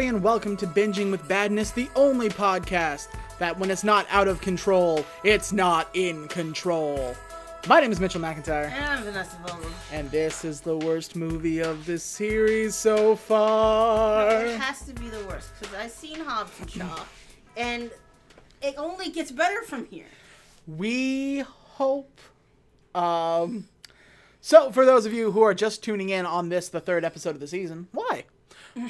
everybody, and welcome to Binging with Badness, the only podcast that, when it's not out of control, it's not in control. My name is Mitchell McIntyre, And I'm Vanessa Vogel. and this is the worst movie of this series so far. It has to be the worst because I've seen Hobbs and Shaw, and it only gets better from here. We hope. Um, so, for those of you who are just tuning in on this, the third episode of the season, why?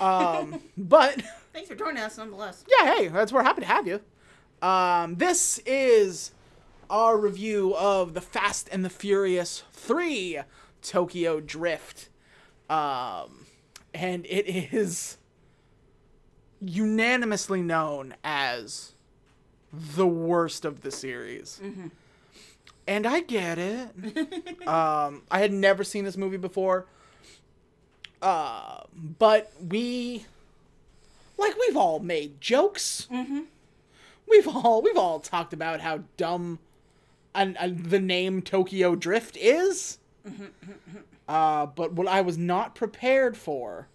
Um, but Thanks for joining us, nonetheless. yeah, hey, that's we're happy to have you. Um, this is our review of the Fast and the Furious Three Tokyo Drift, um, and it is unanimously known as the worst of the series. And I get it. um, I had never seen this movie before. Uh, but we like we've all made jokes. Mm-hmm. We've all we've all talked about how dumb and, and the name Tokyo Drift is. uh, but what I was not prepared for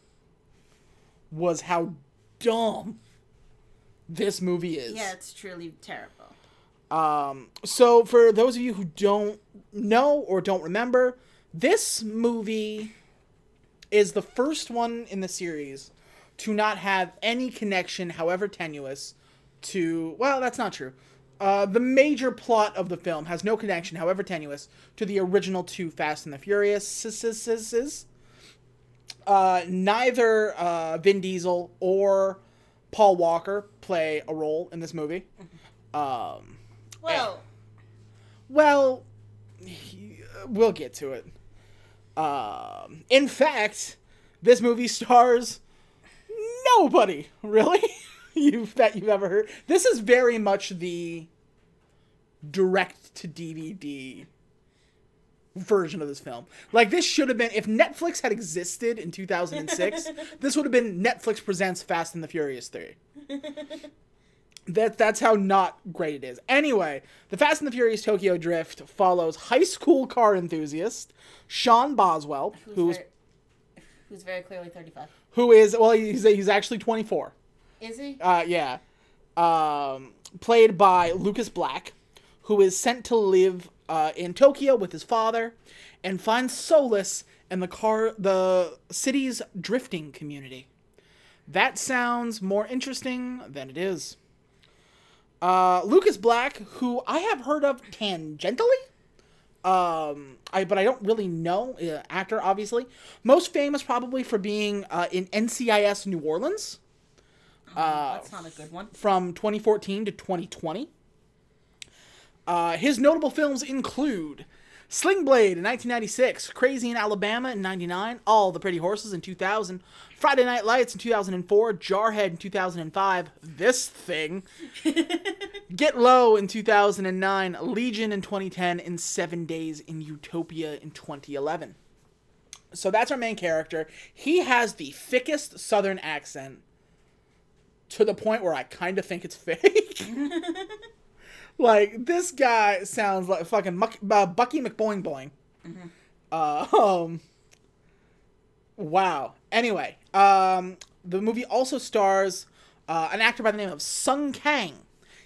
was how dumb this movie is. Yeah, it's truly terrible. Um, so for those of you who don't know or don't remember, this movie is the first one in the series to not have any connection, however tenuous, to well, that's not true. Uh, the major plot of the film has no connection, however tenuous, to the original two Fast and the Furious. Uh, neither uh, Vin Diesel or Paul Walker play a role in this movie. Um, Well, well, he- we'll get to it. Um, in fact, this movie stars nobody really you've that you've ever heard. This is very much the direct to DVD version of this film. Like this should have been if Netflix had existed in 2006, this would have been Netflix presents Fast and the Furious 3. That that's how not great it is. Anyway, the Fast and the Furious Tokyo Drift follows high school car enthusiast Sean Boswell, who's, who's very, who's very clearly 35. who is well he's he's actually 24. Is he? Uh yeah. Um played by Lucas Black, who is sent to live uh, in Tokyo with his father and finds solace in the car the city's drifting community. That sounds more interesting than it is. Uh, Lucas Black, who I have heard of tangentially, um, I but I don't really know uh, actor. Obviously, most famous probably for being uh, in NCIS New Orleans That's not a good one. from 2014 to 2020. Uh, his notable films include Sling Blade in 1996, Crazy in Alabama in 99, All the Pretty Horses in 2000, Friday Night Lights in 2004, Jarhead in 2005, This Thing, Get Low in 2009, Legion in 2010, and Seven Days in Utopia in 2011. So that's our main character. He has the thickest Southern accent to the point where I kind of think it's fake. like this guy sounds like fucking Muck, uh, Bucky McBoing Boing. Uh, um. Wow. Anyway, um, the movie also stars uh, an actor by the name of Sung Kang.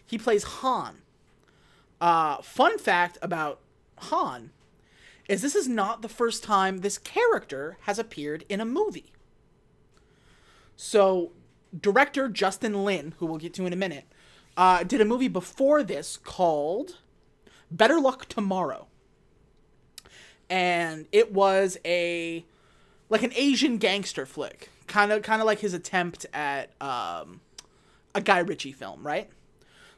He plays Han. Uh, fun fact about Han is this is not the first time this character has appeared in a movie. So, director Justin Lin, who we'll get to in a minute, uh, did a movie before this called Better Luck Tomorrow. And it was a like an Asian gangster flick, kind of kind of like his attempt at um, a Guy Ritchie film, right?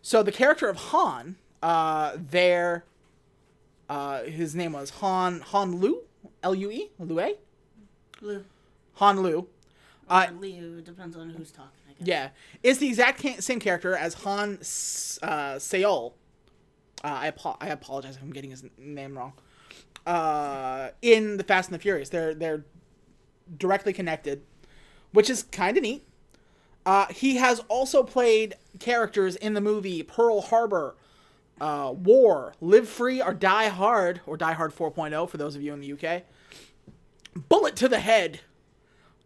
So the character of Han, uh, there, uh, his name was Han Han Lu, L U E, Lue, Lou. Han Lu. Uh, Liu, depends on who's talking. Yeah, it's the exact same character as Han uh, Seol. Uh, I apo- I apologize if I'm getting his name wrong. Uh, in the Fast and the Furious, they're they're directly connected, which is kind of neat. Uh, he has also played characters in the movie Pearl Harbor, uh, War, Live Free or Die Hard, or Die Hard 4.0 for those of you in the UK. Bullet to the Head,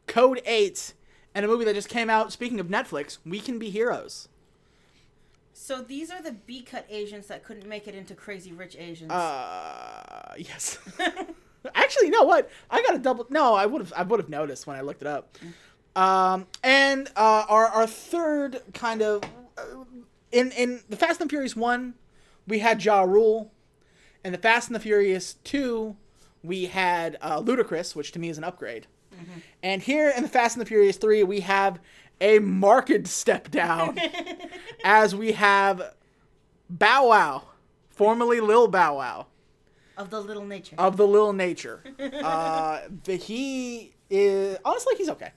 Code 8, and a movie that just came out. Speaking of Netflix, We Can Be Heroes. So these are the B cut Asians that couldn't make it into Crazy Rich Asians. Uh, yes. Actually, you know what? I got a double. No, I would have. I would have noticed when I looked it up. Um, and uh, our our third kind of uh, in in the Fast and Furious one, we had Ja Rule. and the Fast and the Furious two, we had uh, Ludacris, which to me is an upgrade. And here in the Fast and the Furious three, we have a marked step down, as we have Bow Wow, formerly Lil Bow Wow of the little nature. of the little Nature. Uh, the, he is honestly he's okay.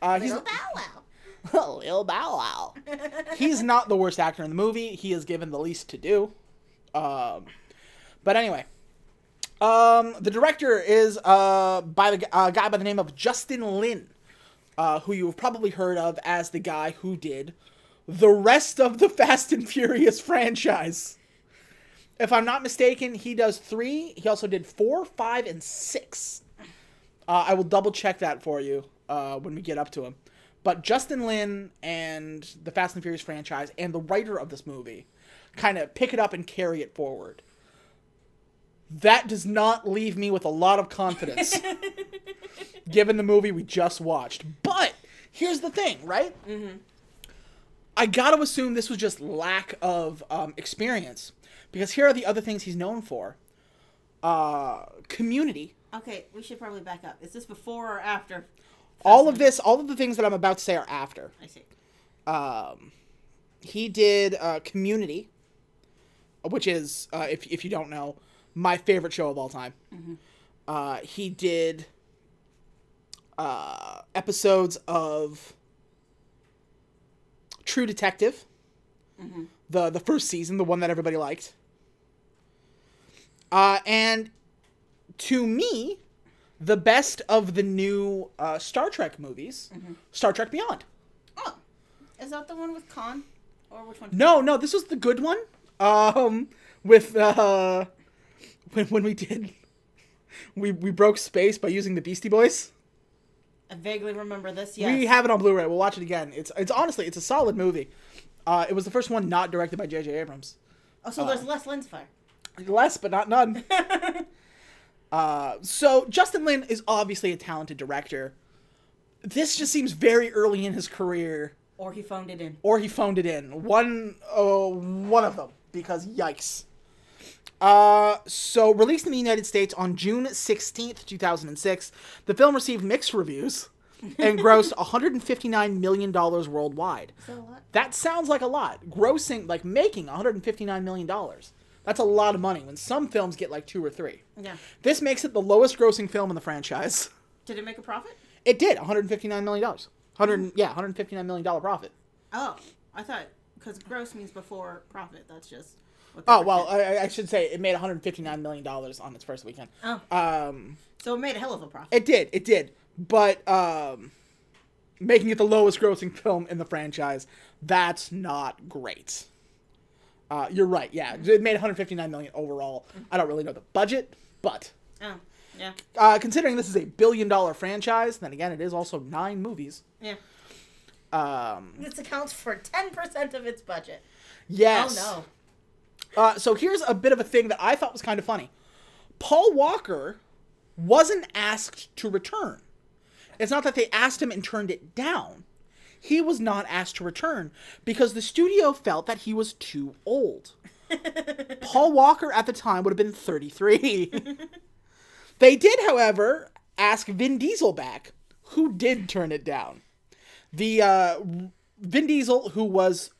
Uh, he's Little Bow Wow. Lil Bow Wow. He's not the worst actor in the movie. He is given the least to do. Um, but anyway, um, the director is uh, by the uh, guy by the name of Justin Lin, uh, who you've probably heard of as the guy who did the rest of the Fast and Furious franchise. If I'm not mistaken, he does three. He also did four, five, and six. Uh, I will double check that for you uh, when we get up to him. But Justin Lin and the Fast and Furious franchise and the writer of this movie kind of pick it up and carry it forward. That does not leave me with a lot of confidence, given the movie we just watched. But here's the thing, right? I gotta assume this was just lack of um, experience, because here are the other things he's known for: uh, Community. Okay, we should probably back up. Is this before or after? All of this, all of the things that I'm about to say are after. I see. Um, he did uh, Community, which is, uh, if if you don't know, my favorite show of all time. Uh, he did uh, episodes of True Detective, the the first season, the one that everybody liked. Uh, and to me, the best of the new uh, Star Trek movies, Star Trek Beyond. Oh, is that the one with Khan, or which one? No, no, this was the good one. Um, with uh, when when we did, we we broke space by using the Beastie Boys. I vaguely remember this. Yes. We have it on Blu-ray. We'll watch it again. It's it's honestly it's a solid movie. Uh, it was the first one not directed by J.J. Abrams. oh, so there's less lens flare. Less, but not none. uh, so Justin Lin is obviously a talented director. This just seems very early in his career, Or he phoned it in. or he phoned it in. One, uh, one of them, because yikes. Uh, so released in the United States on June 16th, 2006, the film received mixed reviews and grossed 159 million dollars worldwide. That a lot? That sounds like a lot. Grossing, like making 159 million dollars. That's a lot of money when some films get like 2 or 3. Yeah. This makes it the lowest grossing film in the franchise. Did it make a profit? It did 159 million dollars. 100 yeah, 159 million dollar profit. Oh, I thought because gross means before profit. That's just. What Oh well. I, I should say it made 159 million dollars on its first weekend. Oh, Um, so it made a hell of a profit. it did, it did, but um, making it the lowest grossing film in the franchise, that's not great. Uh, you're right. Yeah, it made 159 million overall. I don't really know the budget, but oh, yeah, uh, considering this is a billion dollar franchise, then again, it is also nine movies. yeah. Um, This accounts for ten percent of its budget. yes. Oh Uh, so here's a bit of a thing that I thought was kind of funny. Paul Walker wasn't asked to return. It's not that they asked him and turned it down. He was not asked to return because the studio felt that he was too old. Paul Walker at the time would have been 33. they did, however, ask Vin Diesel back, who did turn it down. The uh, Vin Diesel, who was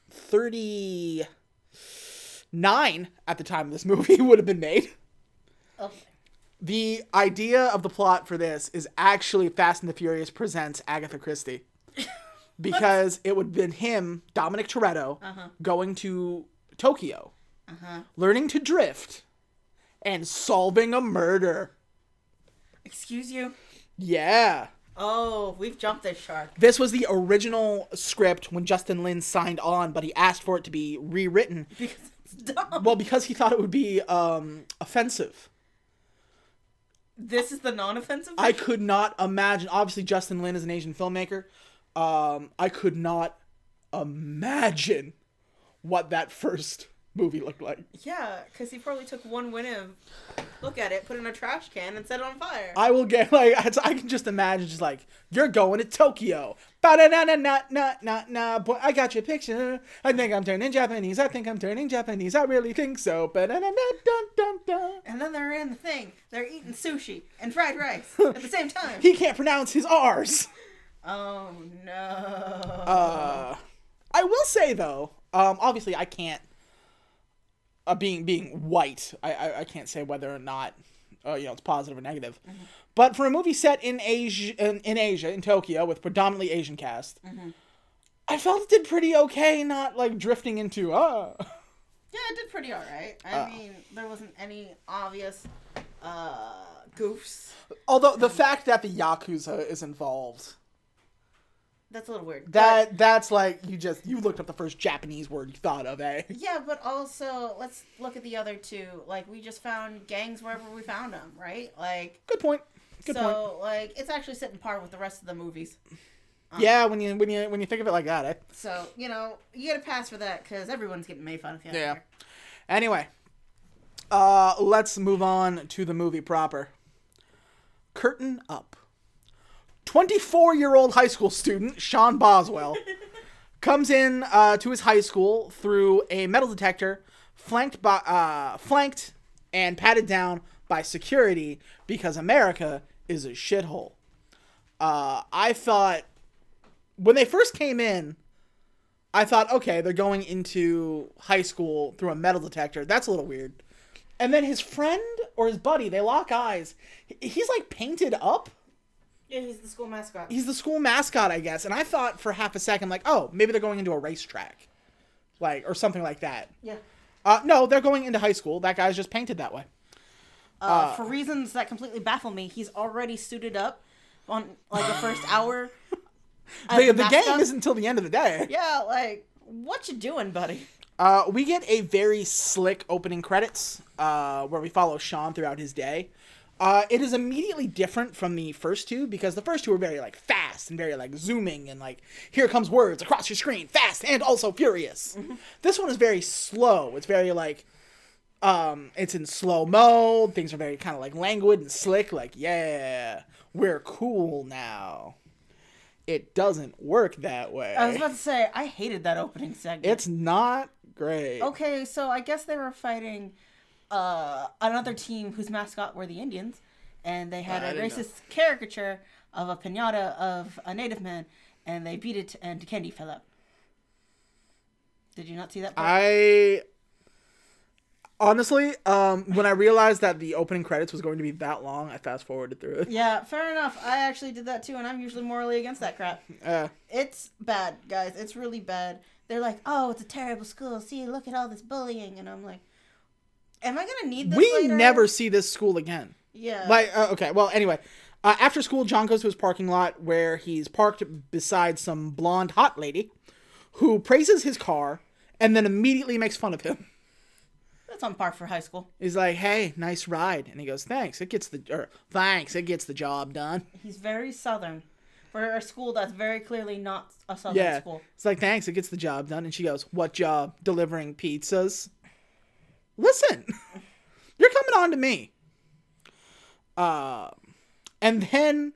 39 at the time this movie, would have been made. Okay. The idea of the plot for this is actually Fast and the Furious presents Agatha Christie. Because it would have been him, Dominic Toretto, uh-huh. going to Tokyo, uh-huh. learning to drift, and solving a murder. Excuse you. Yeah. Oh, we've jumped this shark. This was the original script when Justin Lin signed on, but he asked for it to be rewritten. Because it's dumb. Well, because he thought it would be um, offensive. This is the non-offensive. I could not imagine. Obviously, Justin Lin is an Asian filmmaker. Um, I could not imagine what that first movie looked like. Yeah, because he probably took one Winnie, look at it, put it in a trash can, and set it on fire. I will get like I can just imagine just like you're going to Tokyo. Ba na na na na na na na. Boy, I got your picture. I think I'm turning Japanese. I think I'm turning Japanese. I really think so. Ba na na dun dun dun. and then they're in the thing. They're eating sushi and fried rice at the same time. He can't pronounce his R's. Oh no. Uh, I will say though, um, obviously I can't. Uh, being being white, I, I I can't say whether or not, uh, you know, it's positive or negative. But for a movie set in Asia, in, in Asia, in Tokyo, with predominantly Asian cast, I felt it did pretty okay. Not like drifting into uh. yeah, it did pretty alright. I mean, there wasn't any obvious uh, goofs. Although the fact that the yakuza is involved, That's a little weird. that that's like you just you looked up the first Japanese word you thought of, eh? Yeah, but also let's look at the other two. Like we just found gangs wherever we found them, right? Like Good point. Good so, point. like it's actually sitting par with the rest of the movies. Yeah, when you when you when you think of it like that, eh? So you know you get a pass for that because everyone's getting made fun of. Yeah. Yeah. Anyway, uh, let's move on to the movie proper. Curtain up. 24 year old high school student, Sean Boswell, comes in uh, to his high school through a metal detector, flanked by, uh, flanked and patted down by security because America is a shithole. Uh, I thought when they first came in, I thought, okay, they're going into high school through a metal detector. That's a little weird. And then his friend or his buddy, they lock eyes. He's like painted up. Yeah, he's the school mascot. He's the school mascot, I guess. And I thought for half a second, like, oh, maybe they're going into a racetrack, like or something like that. yeah. Uh, no, they're going into high school. That guy's just painted that way. Uh, for reasons that completely baffle me, he's already suited up on like the first hour. The, the game isn't until the end of the day. Yeah, like what you doing, buddy? Uh, we get a very slick opening credits uh, where we follow Sean throughout his day. Uh, it is immediately different from the first two because the first two were very like fast and very like zooming and like here comes words across your screen, fast and also furious. This one is very slow. It's very like um, it's in slow mo. Things are very kind of like languid and slick. Like yeah, we're cool now. It doesn't work that way. I was about to say I hated that opening segment. it's not great. okay, so I guess they were fighting uh, another team whose mascot were the Indians, and they had Uh, a didn't know. racist caricature of a pinata of a native man, and they beat it, and candy fell out. Did you not see that? Part? I honestly, um, when I realized that the opening credits was going to be that long, I fast forwarded through it. yeah, fair enough. I actually did that too, and I'm usually morally against that crap. Uh, It's bad, guys. It's really bad. They're like, "Oh, it's a terrible school. See, look at all this bullying," and I'm like, "Am I gonna need this?" we later? never see this school again. Yeah. Like, uh, okay, well, anyway, uh, after school, John goes to his parking lot where he's parked beside some blonde hot lady, who praises his car and then immediately makes fun of him. That's on par for high school. He's like, "Hey, nice ride," and he goes, "Thanks, it gets the or thanks, it gets the job done." He's very southern for a school that's very clearly not a southern Yeah. school. It's like, thanks, it gets the job done. And she goes, What job? Delivering pizzas. Listen, you're coming on to me. Uh, and then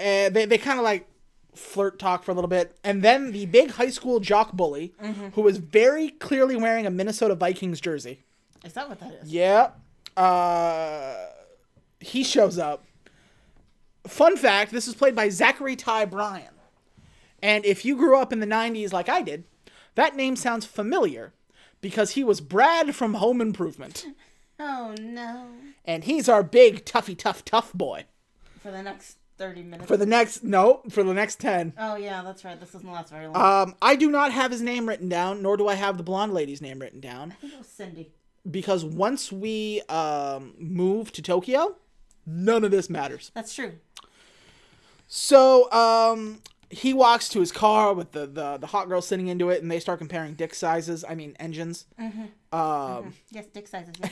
uh, they, they kind of like flirt talk for a little bit. And then the big high school jock bully, who is very clearly wearing a Minnesota Vikings jersey. Is that what that is? Yeah. Uh, he shows up. Fun fact this is played by Zachary Ty Bryan. And if you grew up in the 90s like I did, that name sounds familiar because he was Brad from Home Improvement. Oh no! And he's our big toughy tough tough boy. For the next thirty minutes. For the next, no, for the next 10. oh yeah, that's right. This doesn't last very long. Um, I do not have his name written down, nor do I have the blonde lady's name written down. I think it was Cindy. Because once we um, move to Tokyo, none of this matters. That's true. So um, he walks to his car with the, the the hot girl sitting into it, and they start comparing dick sizes. I mean engines. Um, Yes, dick sizes. Yeah.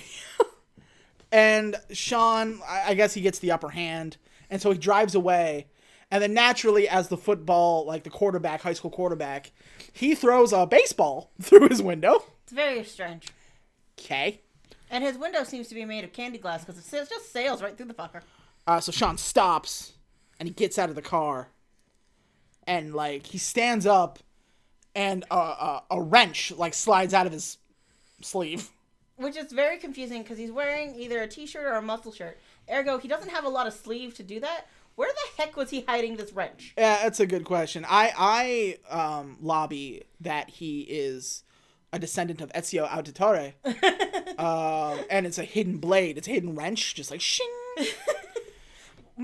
and Sean, I, I guess he gets the upper hand, and so he drives away. And then naturally, as the football, like the quarterback, high school quarterback, he throws a baseball through his window. It's very strange. Okay. And his window seems to be made of candy glass because it just sails right through the fucker. Uh, so Sean stops and he gets out of the car and like he stands up and a, a, a wrench like slides out of his sleeve. Which is very confusing because he's wearing either a t-shirt or a muscle shirt. Ergo, he doesn't have a lot of sleeve to do that. Where the heck was he hiding this wrench? Yeah, that's a good question. I I um, lobby that he is a descendant of Ezio Auditore, uh, and it's a hidden blade. It's a hidden wrench, just like shing.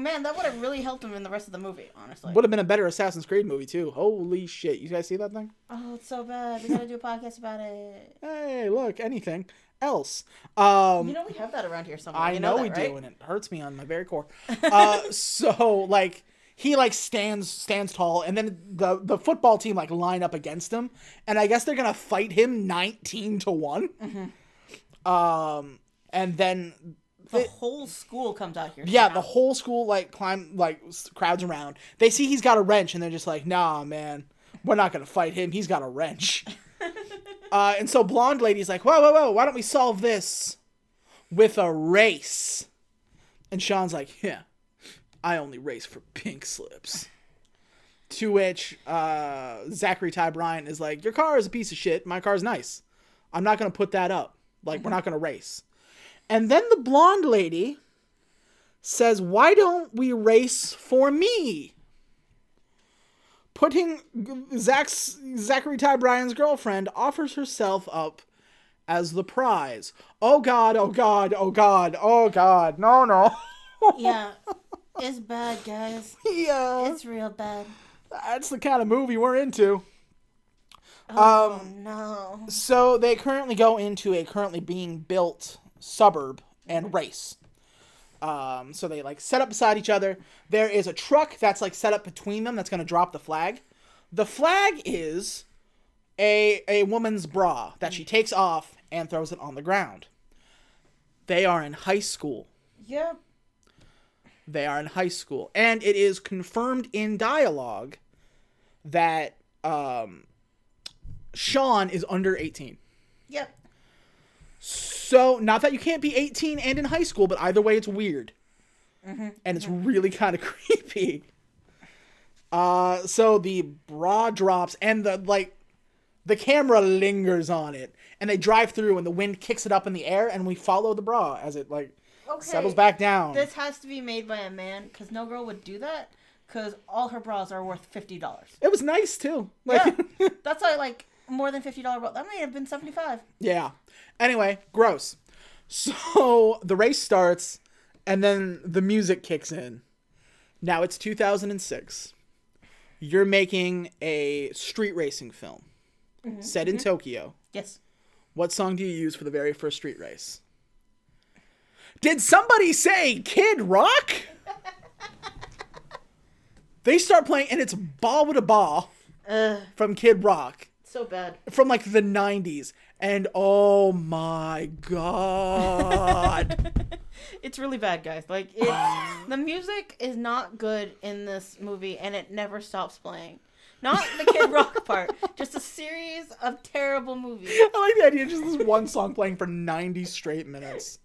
Man, that would have really helped him in the rest of the movie, honestly. Would have been a better Assassin's Creed movie too. Holy shit! You guys see that thing? Oh, it's so bad. We gotta do a podcast about it. Hey, look, anything else? Um, You know we have that around here somewhere. I you know, know, we right? do, and it hurts me on my very core. Uh, so like he like stands stands tall, and then the the football team like line up against him, and I guess they're gonna fight him nineteen to one. Mm-hmm. Um, and then The whole school comes out here. yeah, somehow. the whole school like climb like crowds around. They see he's got a wrench, and they're just like, "Nah, man, we're not gonna fight him. He's got a wrench." uh, and so blonde lady's like, "Whoa, whoa, whoa! Why don't we solve this with a race?" And Sean's like, "Yeah, I only race for pink slips." To which uh, Zachary Ty Bryan is like, "Your car is a piece of shit. My car's nice. I'm not gonna put that up. Like, we're not gonna race." And then the blonde lady says, Why don't we race for me? Putting Zach's, Zachary Ty Bryan's girlfriend offers herself up as the prize. Oh God, oh God, oh God, oh God, no, no. yeah, it's bad, guys. yeah, It's real bad. that's the kind of movie we're into. Oh um, no. So they currently go into a currently being built suburb and race. Um, so they like set up beside each other. There is a truck that's like set up between them that's gonna drop the flag. The flag is a a woman's bra that she takes off and throws it on the ground. They are in high school. Yep. They are in high school, and it is confirmed in dialogue that um, Sean is under eighteen. Yep. So, not that you can't be 18 and in high school, but either way, it's weird. And it's really kind of creepy. Uh, so the bra drops, and the, like, the camera lingers on it. And they drive through, and the wind kicks it up in the air, and we follow the bra as it, like, Okay. settles back down. This has to be made by a man because no girl would do that because all her bras are worth fifty dollars. It was nice, too. Like, Yeah, that's why like more than fifty dollar bra. That may have been seventy five. Yeah. Anyway, gross. So the race starts, and then the music kicks in. Now it's 2006. You're making a street racing film mm-hmm. set in mm-hmm. Tokyo. Yes. What song do you use for the very first street race? Did somebody say Kid Rock? they start playing, and it's Bawitdaba Ugh, from Kid Rock so bad. from like the 90s and oh my god It's really bad, guys. Like it's um. the music is not good in this movie, and it never stops playing. Not the Kid Rock part, just a series of terrible movies. i like the idea of just this one song playing for 90 straight minutes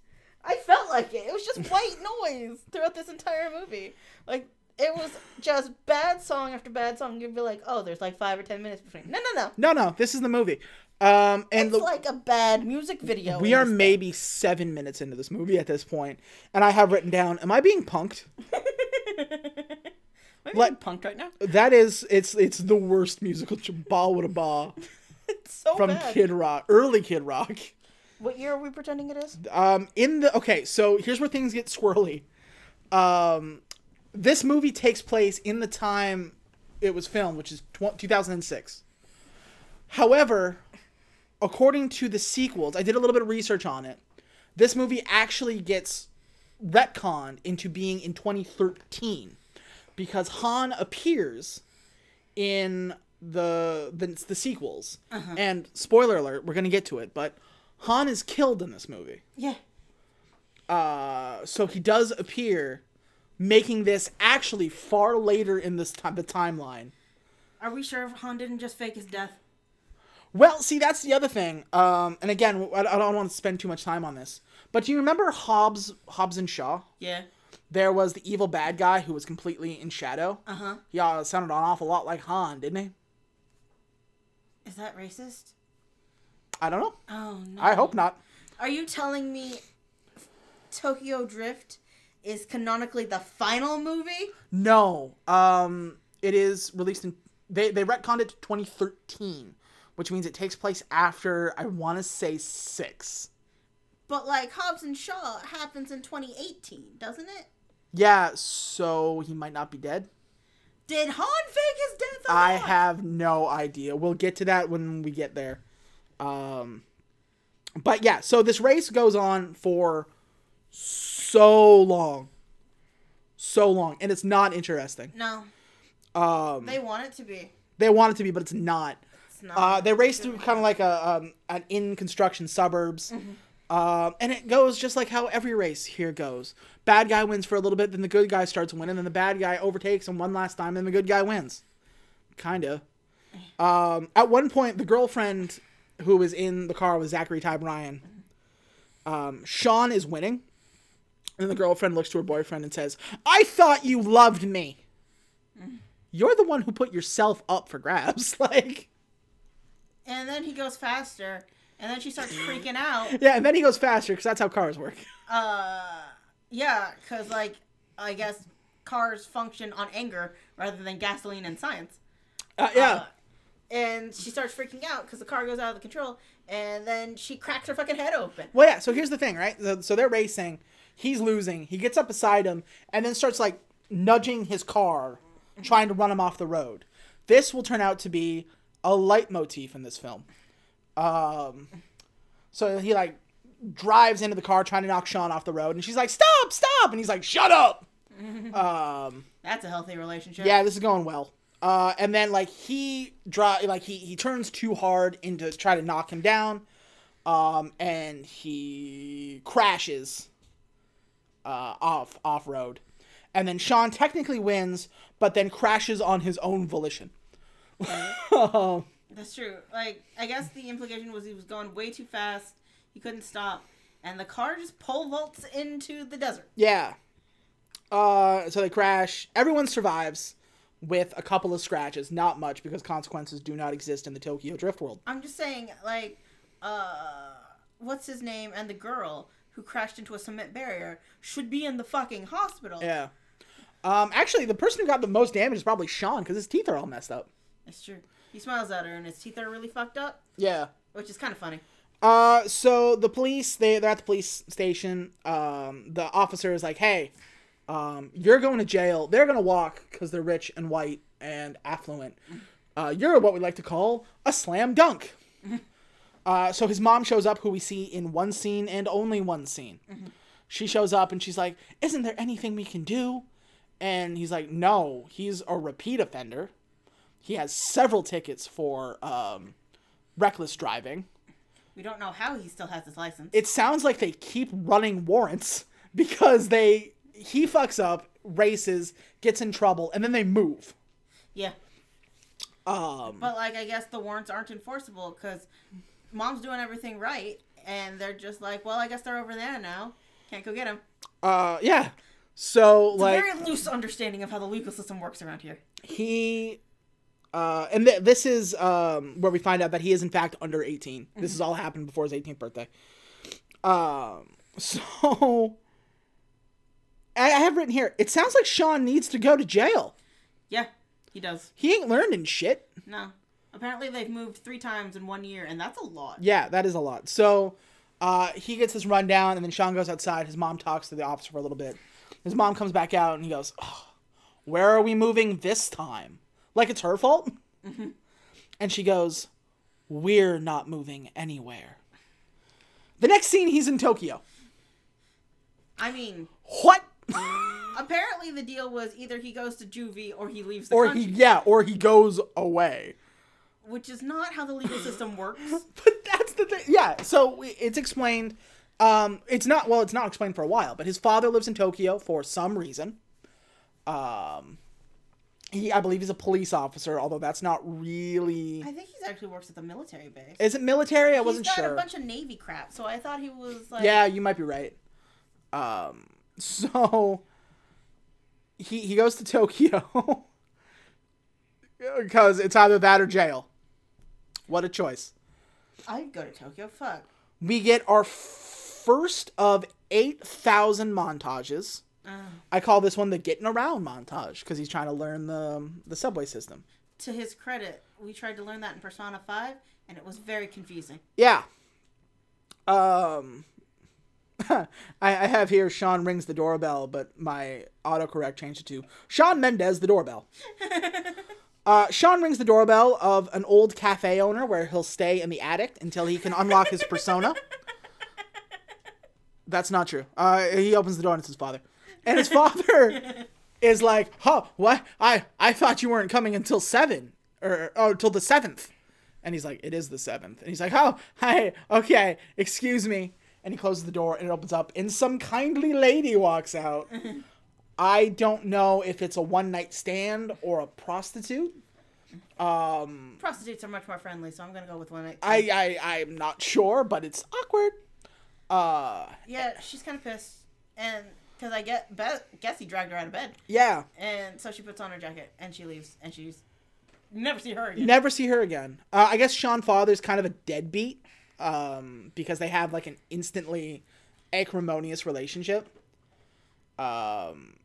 I felt like it. It was just white noise throughout this entire movie. Like it was just bad song after bad song. You'd be like, oh, there's like five or ten minutes between. No, no, no. no no this is the movie um and It's the, like a bad music video. we are maybe seven minutes into this movie at this point and i have written down am i being punked. Am I being punked right now? that is it's it's the worst musical Bawitdaba It's so from bad. kid rock early kid rock What year are we pretending it is? Um, in the okay, so here's where things get swirly. Um, this movie takes place in the time it was filmed, which is tw- 2006. However, according to the sequels, I did a little bit of research on it. This movie actually gets retconned into being in 2013 because Han appears in the the, the sequels. And spoiler alert, we're gonna get to it, but Han is killed in this movie. Yeah. Uh, so he does appear making this actually far later in this time the timeline. Are we sure Han didn't just fake his death? Well, see, that's the other thing. Um, and again, I I don't want to spend too much time on this. But do you remember Hobbs, Hobbs and Shaw? Yeah. There was the evil bad guy who was completely in shadow. Uh huh. Yeah, sounded an awful lot like Han, didn't he? Is that racist? I don't know. Oh no. I hope not. Are you telling me Tokyo Drift is canonically the final movie? No. Um, it is released in. They they retconned it to 2013, which means it takes place after I want to say six. But like Hobbs and Shaw happens in 2018, doesn't it? Yeah, so he might not be dead. Did Han fake his death? Or I not? have no idea. We'll get to that when we get there. Um, but yeah, so this race goes on for so long, so long, and it's not interesting. No, Um, they want it to be. they want it to be, but it's not. It's not. Uh, they race through kind of like a um, an in construction suburbs, um, and it goes just like how every race here goes. Bad guy wins for a little bit, then the good guy starts winning, then the bad guy overtakes him one last time, then the good guy wins. Kinda. Um, at one point, the girlfriend who was in the car with Zachary Ty Bryan, um, Sean is winning, and the girlfriend looks to her boyfriend and says, "I thought you loved me." You're the one who put yourself up for grabs, like. and then he goes faster, and then she starts freaking out. Yeah, and then he goes faster because that's how cars work. Uh, yeah, because like I guess cars function on anger rather than gasoline and science. Uh, yeah, Uh, and she starts freaking out because the car goes out of the control, and then she cracks her fucking head open. well, yeah. So here's the thing, right? So, so they're racing. He's losing. He gets up beside him and then starts like nudging his car, trying to run him off the road. This will turn out to be a leitmotif in this film. Um, so he like drives into the car trying to knock Sean off the road, and she's like, "Stop, stop!" And he's like, "Shut up." um, That's a healthy relationship. yeah, this is going well. Uh, and then like he drive like he he turns too hard into try to knock him down, um, and he crashes uh, off off road, and then Sean technically wins, but then crashes on his own volition. That's true. Like, I guess the implication was he was going way too fast. He couldn't stop, and the car just pole vaults into the desert. yeah. Uh, so they crash. Everyone survives with a couple of scratches, not much because consequences do not exist in the Tokyo Drift world. I'm just saying, like, uh, what's his name and the girl who crashed into a cement barrier should be in the fucking hospital. Yeah. Um, actually, the person who got the most damage is probably Sean because his teeth are all messed up. It's true. He smiles at her, and his teeth are really fucked up, Yeah. which is kind of funny. Uh, so the police they they're at the police station. Um, the officer is like, "Hey, um, you're going to jail. They're gonna walk because they're rich and white and affluent. Uh, you're what we like to call a slam dunk." Uh, so his mom shows up, who we see in one scene and only one scene. She shows up and she's like, "Isn't there anything we can do?" And he's like, "No, he's a repeat offender. He has several tickets for um, reckless driving." We don't know how he still has his license. it sounds like they keep running warrants because they he fucks up, races, gets in trouble, and then they move. yeah. Um, But like, I guess the warrants aren't enforceable because mom's doing everything right, and they're just like, well, I guess they're over there now. Can't go get them. uh, yeah. So It's like a very loose understanding of how the legal system works around here. he, uh, and th- this is um where we find out that he is in fact under eighteen. This has all happened before his eighteenth birthday. Um, so I, I have written here. It sounds like Sean needs to go to jail. Yeah, he does. He ain't learning shit. No. Apparently, they've moved three times in one year, and that's a lot. Yeah, that is a lot. So uh, he gets this rundown, and then Sean goes outside. His mom talks to the officer for a little bit. His mom comes back out, and he goes, oh, "Where are we moving this time? Like it's her fault?" And she goes, "We're not moving anywhere." The next scene, he's in Tokyo. I mean, What? apparently the deal was either he goes to juvie or he leaves the or country, he, yeah, or he goes away. Which is not how the legal system works. But that's the thing. Yeah, so it's explained. Um, it's not well. It's not explained for a while. But his father lives in Tokyo for some reason. Um, he, I believe he's a police officer, although that's not really. I think he actually works at the military base. Is it military? I wasn't sure. He's got sure. a bunch of Navy crap, so I thought he was like. Yeah, you might be right. Um, so he he goes to Tokyo because it's either that or jail. What a choice. I'd go to Tokyo. Fuck. We get our first of eight thousand montages. Uh, I call this one the getting around montage because he's trying to learn the the subway system. to his credit, we tried to learn that in Persona 5, and it was very confusing. Yeah. Um. I, I have here Sean rings the doorbell, but my autocorrect changed it to Shawn Mendes the doorbell. Uh, Sean rings the doorbell of an old cafe owner where he'll stay in the attic until he can unlock his persona. That's not true. Uh, he opens the door and it's his father, and his father is like, "Huh? What? I I thought you weren't coming until seven or oh, till the seventh. And he's like, "It is the seventh. And he's like, "Oh, hi, okay, excuse me." And he closes the door and it opens up, and some kindly lady walks out. I don't know if it's a one night stand or a prostitute. Um, Prostitutes are much more friendly, so I'm gonna go with one. Night. I I I'm not sure, but it's awkward. Uh, yeah, she's kind of pissed, and because I get be- guess he dragged her out of bed, yeah. and so she puts on her jacket and she leaves, and she's never see her again. Never see her again. Uh, I guess Sean Father's kind of a deadbeat um, because they have like an instantly acrimonious relationship. Um,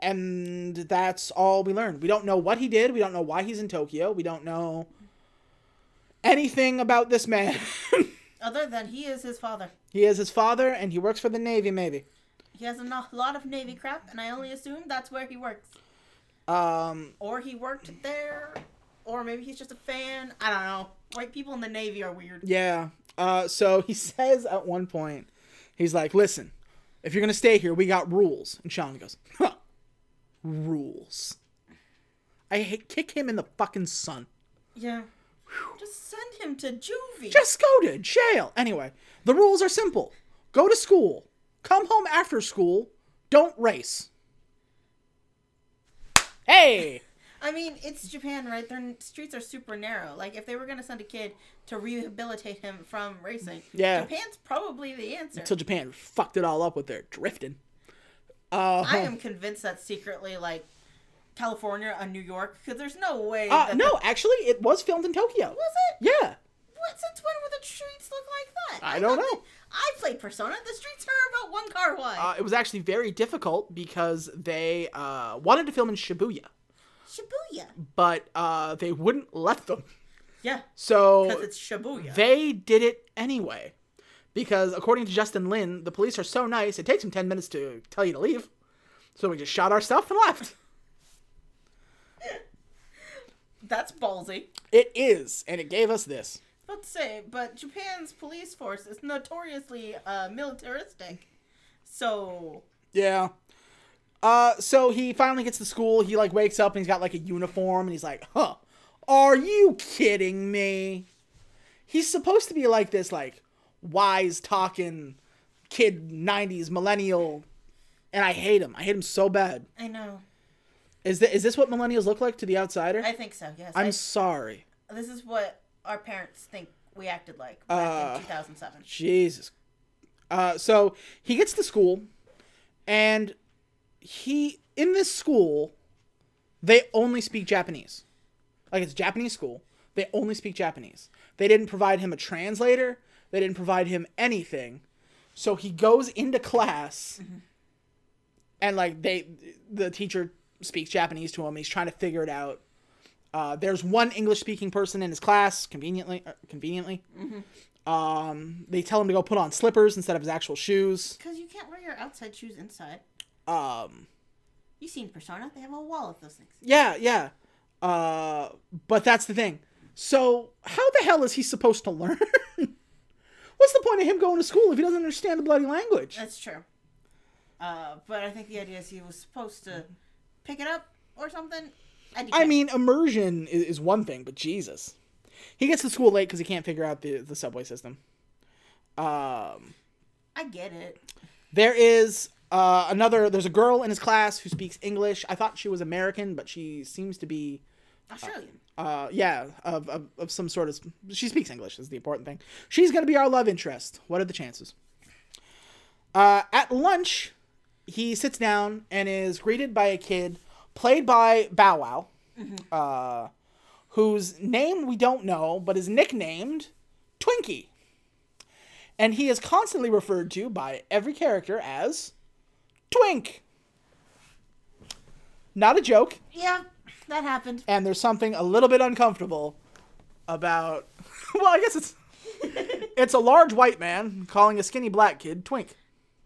and that's all we learned. We don't know what he did. We don't know why he's in Tokyo. We don't know anything about this man. Other than he is his father. he is his father, and he works for the Navy, maybe. He has a lot of Navy crap, and I only assume that's where he works. Um, Or he worked there, or maybe he's just a fan. I don't know. White people in the Navy are weird. Yeah. Uh, so he says at one point, he's like, "Listen, if you're gonna stay here, we got rules." And Sean goes, "Huh, rules." I hate, kick him in the fucking sun. Yeah. Just send him to juvie. Just go to jail. Anyway, the rules are simple: go to school, come home after school, don't race. Hey. I mean, it's Japan, right? Their streets are super narrow. Like, if they were gonna send a kid to rehabilitate him from racing, Yeah. Japan's probably the answer. Until Japan fucked it all up with their drifting. Uh, I am convinced that's secretly like California and New York, because there's no way. uh, that no, actually, it was filmed in Tokyo. was it? Yeah. What? Since when were the streets look like that? I don't know. that- I played Persona. The streets are about one car wide. Uh, it was actually very difficult because they uh, wanted to film in Shibuya, Shibuya. but uh, they wouldn't let them. Yeah, So because it's Shibuya. they did it anyway. Because according to Justin Lin, the police are so nice, it takes them 10 minutes to tell you to leave. So we just shot our stuff and left. That's ballsy. It is, and it gave us this. About to say, but Japan's police force is notoriously uh, militaristic. So Yeah. Uh, so he finally gets to school. He like wakes up and he's got like a uniform and he's like, "Huh? Are you kidding me?" He's supposed to be like this like wise talking kid 90s millennial and I hate him. I hate him so bad. I know. Is this, is this what millennials look like to the outsider? I think so. Yes. I'm I- sorry. this is what our parents think we acted like back Uh, in 2007. Jesus. Uh, so he gets to school, and he in this school, they only speak Japanese. Like it's Japanese school. They only speak Japanese. They didn't provide him a translator. They didn't provide him anything. So he goes into class, and like they, the teacher speaks Japanese to him. He's trying to figure it out. Uh, there's one English speaking person in his class, conveniently. Uh, conveniently, um, they tell him to go put on slippers instead of his actual shoes. Because you can't wear your outside shoes inside. Um, You seen Persona? They have a wall of those things. yeah, yeah. Uh, but that's the thing. So how the hell is he supposed to learn? What's the point of him going to school if he doesn't understand the bloody language? That's true. Uh, but I think the idea is he was supposed to pick it up or something. I mean, immersion is, is one thing, but Jesus, he gets to school late because he can't figure out the the subway system. Um, I get it. there is Uh, another, there's a girl in his class who speaks English. I thought she was American, but she seems to be, Australian. uh, yeah, of, of, of some sort of. She speaks English, is the important thing. She's going to be our love interest. What are the chances? Uh, at lunch, he sits down and is greeted by a kid played by Bow Wow, uh, whose name we don't know, but is nicknamed Twinkie. And he is constantly referred to by every character as Twink. Not a joke, Yeah, that happened. and there's something a little bit uncomfortable about. Well, I guess it's it's a large white man calling a skinny black kid Twink.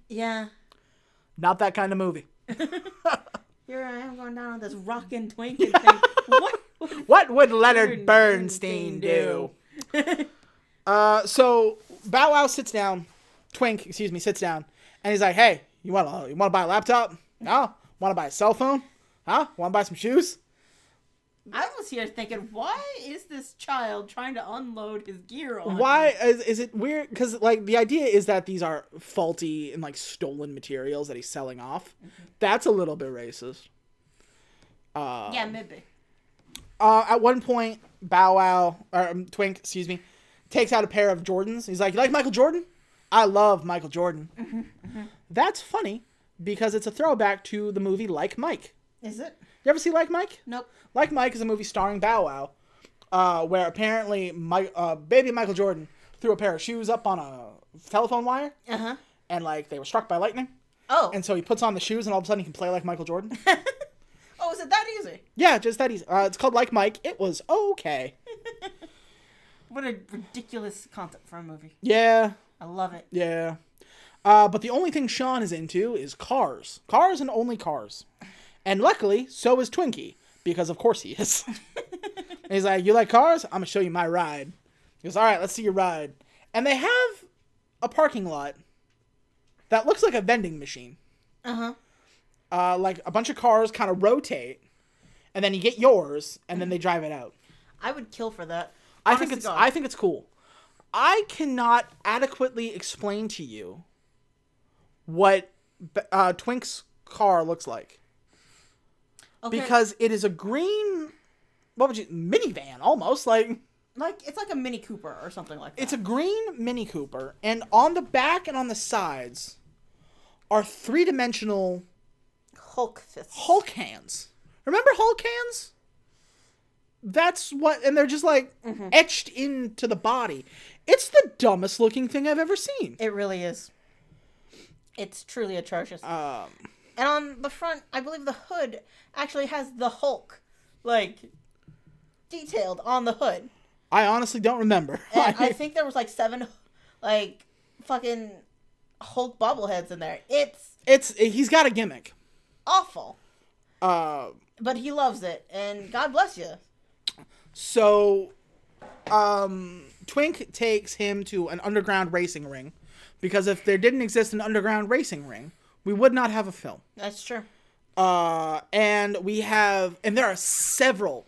Yeah. Not that kind of movie. Here I am going down on this rockin' twink and think, what would What would Leonard Bernstein do? Uh, so Bow Wow sits down, Twink, excuse me, sits down, and he's like, "Hey, you want to you want to buy a laptop? No, want to buy a cell phone? Huh? Want to buy some shoes? I was here thinking, why is this child trying to unload his gear on? Why is, is it weird? Because like the idea is that these are faulty and like stolen materials that he's selling off. That's a little bit racist. Uh, Yeah, maybe. uh, at one point, Bow Wow or um, Twink, excuse me, takes out a pair of Jordans. He's like, "You like Michael Jordan? I love Michael Jordan." That's funny because it's a throwback to the movie Like Mike. Is it? You ever see Like Mike? Nope. Like Mike is a movie starring Bow Wow, uh, where apparently Mike, uh, baby Michael Jordan threw a pair of shoes up on a telephone wire, Uh huh. and like they were struck by lightning, Oh. and so he puts on the shoes, and all of a sudden he can play like Michael Jordan. oh, is it that easy? yeah, just that easy. Uh, it's called Like Mike. It was okay. What a ridiculous concept for a movie. Yeah, I love it. yeah. Uh, but the only thing Sean is into is cars, cars and only cars, and luckily so is Twinkie because of course he is. And he's like, "You like cars? I'm gonna show you my ride." He goes, "All right, let's see your ride." And they have a parking lot that looks like a vending machine. Uh huh. Uh, like a bunch of cars kind of rotate, and then you get yours, and then they drive it out. I would kill for that. I Honest think it's God. I think it's cool. I cannot adequately explain to you what uh, Twink's car looks like Okay, because it is a green. What would you minivan almost like? like it's like a Mini Cooper or something like that. It's a green Mini Cooper, and on the back and on the sides are three dimensional Hulk fist. Hulk hands. Remember Hulk hands? That's what, and they're just like etched into the body. It's the dumbest looking thing I've ever seen. It really is. It's truly atrocious. Um, and on the front, I believe the hood actually has the Hulk, like, detailed on the hood. I honestly don't remember. And I think there was like seven, like, fucking Hulk bobbleheads in there. It's it's he's got a gimmick. awful, Uh, but he loves it, and God bless you. so, um, Twink takes him to an underground racing ring because if there didn't exist an underground racing ring, we would not have a film. That's true. Uh, and we have, and there are several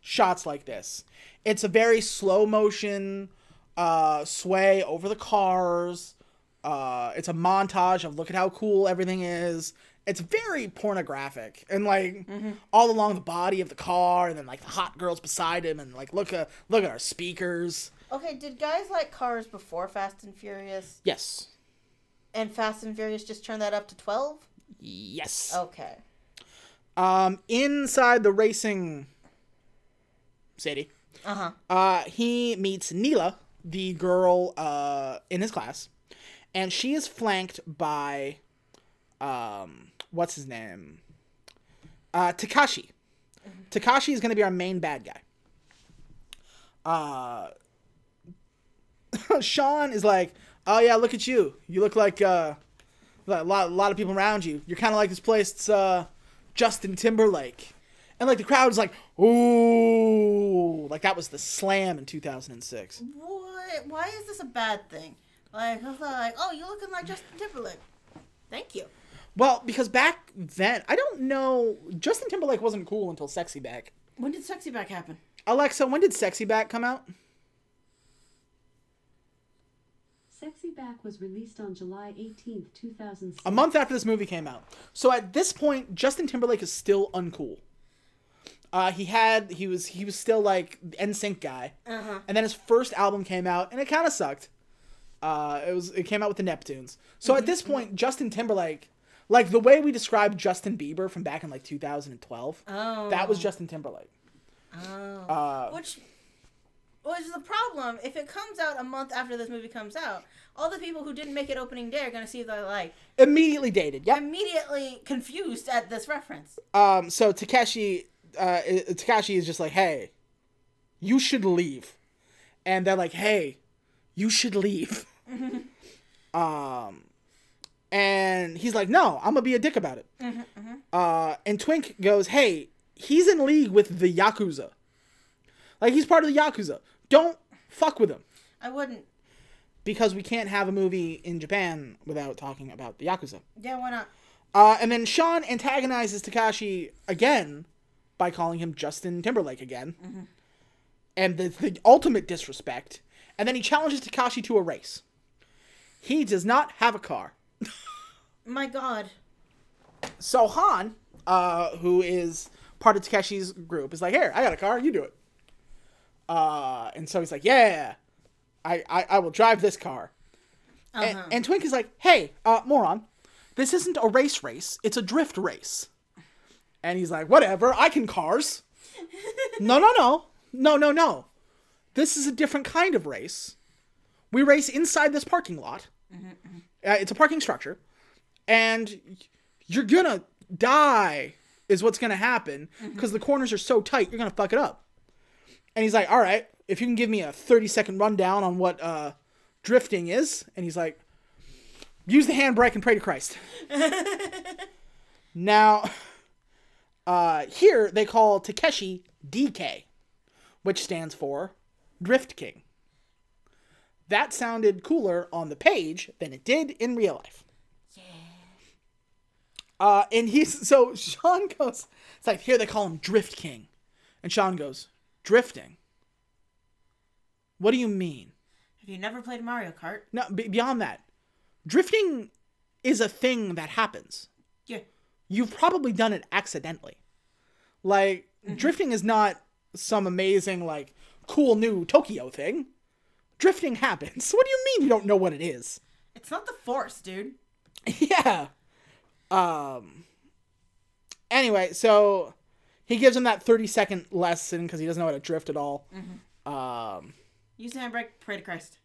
shots like this. It's a very slow motion uh, sway over the cars. Uh, it's a montage of look at how cool everything is. It's very pornographic and like all along the body of the car, and then like the hot girls beside him, and like look at look at our speakers. Okay, did guys like cars before Fast and Furious? Yes, And Fast and Furious just turned that up to 12? yes. Okay. Um, inside the racing city, Uh huh. uh, he meets Neela, the girl uh, in his class, and she is flanked by, um, what's his name? Uh, Takashi. Takashi is going to be our main bad guy. Uh, Sean is like, oh yeah, look at you. You look like uh, a lot, a lot of people around you. You're kind of like this place. It's uh, Justin Timberlake. And like the crowd is like, ooh, like that was the slam in 2006. What? Why is this a bad thing? Like, was like, oh, you're looking like Justin Timberlake. Thank you. Well, because back then, I don't know, Justin Timberlake wasn't cool until Sexy Back. When did Sexy Back happen? Alexa, when did Sexy Back come out? Sexy Back was released on July 18th, 2006. a month after this movie came out. So at this point, Justin Timberlake is still uncool. Uh, he had he was he was still like the NSYNC guy, Uh-huh. and then his first album came out, and it kind of sucked. Uh, it was it came out with the Neptunes. So at this point, Justin Timberlake, like the way we described Justin Bieber from back in like 2012, Oh. that was Justin Timberlake. Oh. Uh, Which which is the problem. If it comes out a month after this movie comes out, all the people who didn't make it opening day are gonna see the like immediately dated. Yep. immediately confused at this reference. Um, so Takeshi, uh, Takashi is just like, hey, you should leave, and they're like, hey, you should leave. um, and he's like, no, I'm gonna be a dick about it. Uh, and Twink goes, hey, he's in league with the yakuza, like he's part of the yakuza. Don't fuck with him I wouldn't. because we can't have a movie in Japan without talking about the yakuza. Yeah, why not? Uh, and then Sean antagonizes Takashi again by calling him Justin Timberlake again. And the, the ultimate disrespect. And then he challenges Takashi to a race. He does not have a car. My God. So Han, uh, who is part of Takashi's group, is like, Here, I got a car, you do it. Uh, and so he's like, Yeah, I, I, I will drive this car. And, Uh-huh. and Twink is like, hey, uh, moron, this isn't a race race, it's a drift race. And he's like, whatever, I can cars. no, no, no. No, no, no. This is a different kind of race. We race inside this parking lot. Uh, it's a parking structure. And you're gonna die, is what's gonna happen, because the corners are so tight, you're gonna fuck it up. And he's like, all right, if you can give me a 30 second rundown on what uh, drifting is. And he's like, use the handbrake and pray to Christ. now, uh, here they call Takeshi DK, which stands for Drift King. That sounded cooler on the page than it did in real life. Uh, and he's so Sean goes, it's like here they call him Drift King. And Sean goes, Drifting? What do you mean? Have you never played Mario Kart? No, b- beyond that, drifting is a thing that happens. Yeah. You've probably done it accidentally. Like, drifting is not some amazing, like, cool new Tokyo thing. Drifting happens. What do you mean you don't know what it is? It's not the Force, dude. yeah. Um. Anyway, so he gives him that 30 second lesson because he doesn't know how to drift at all. Um. Use the handbrake, pray to Christ.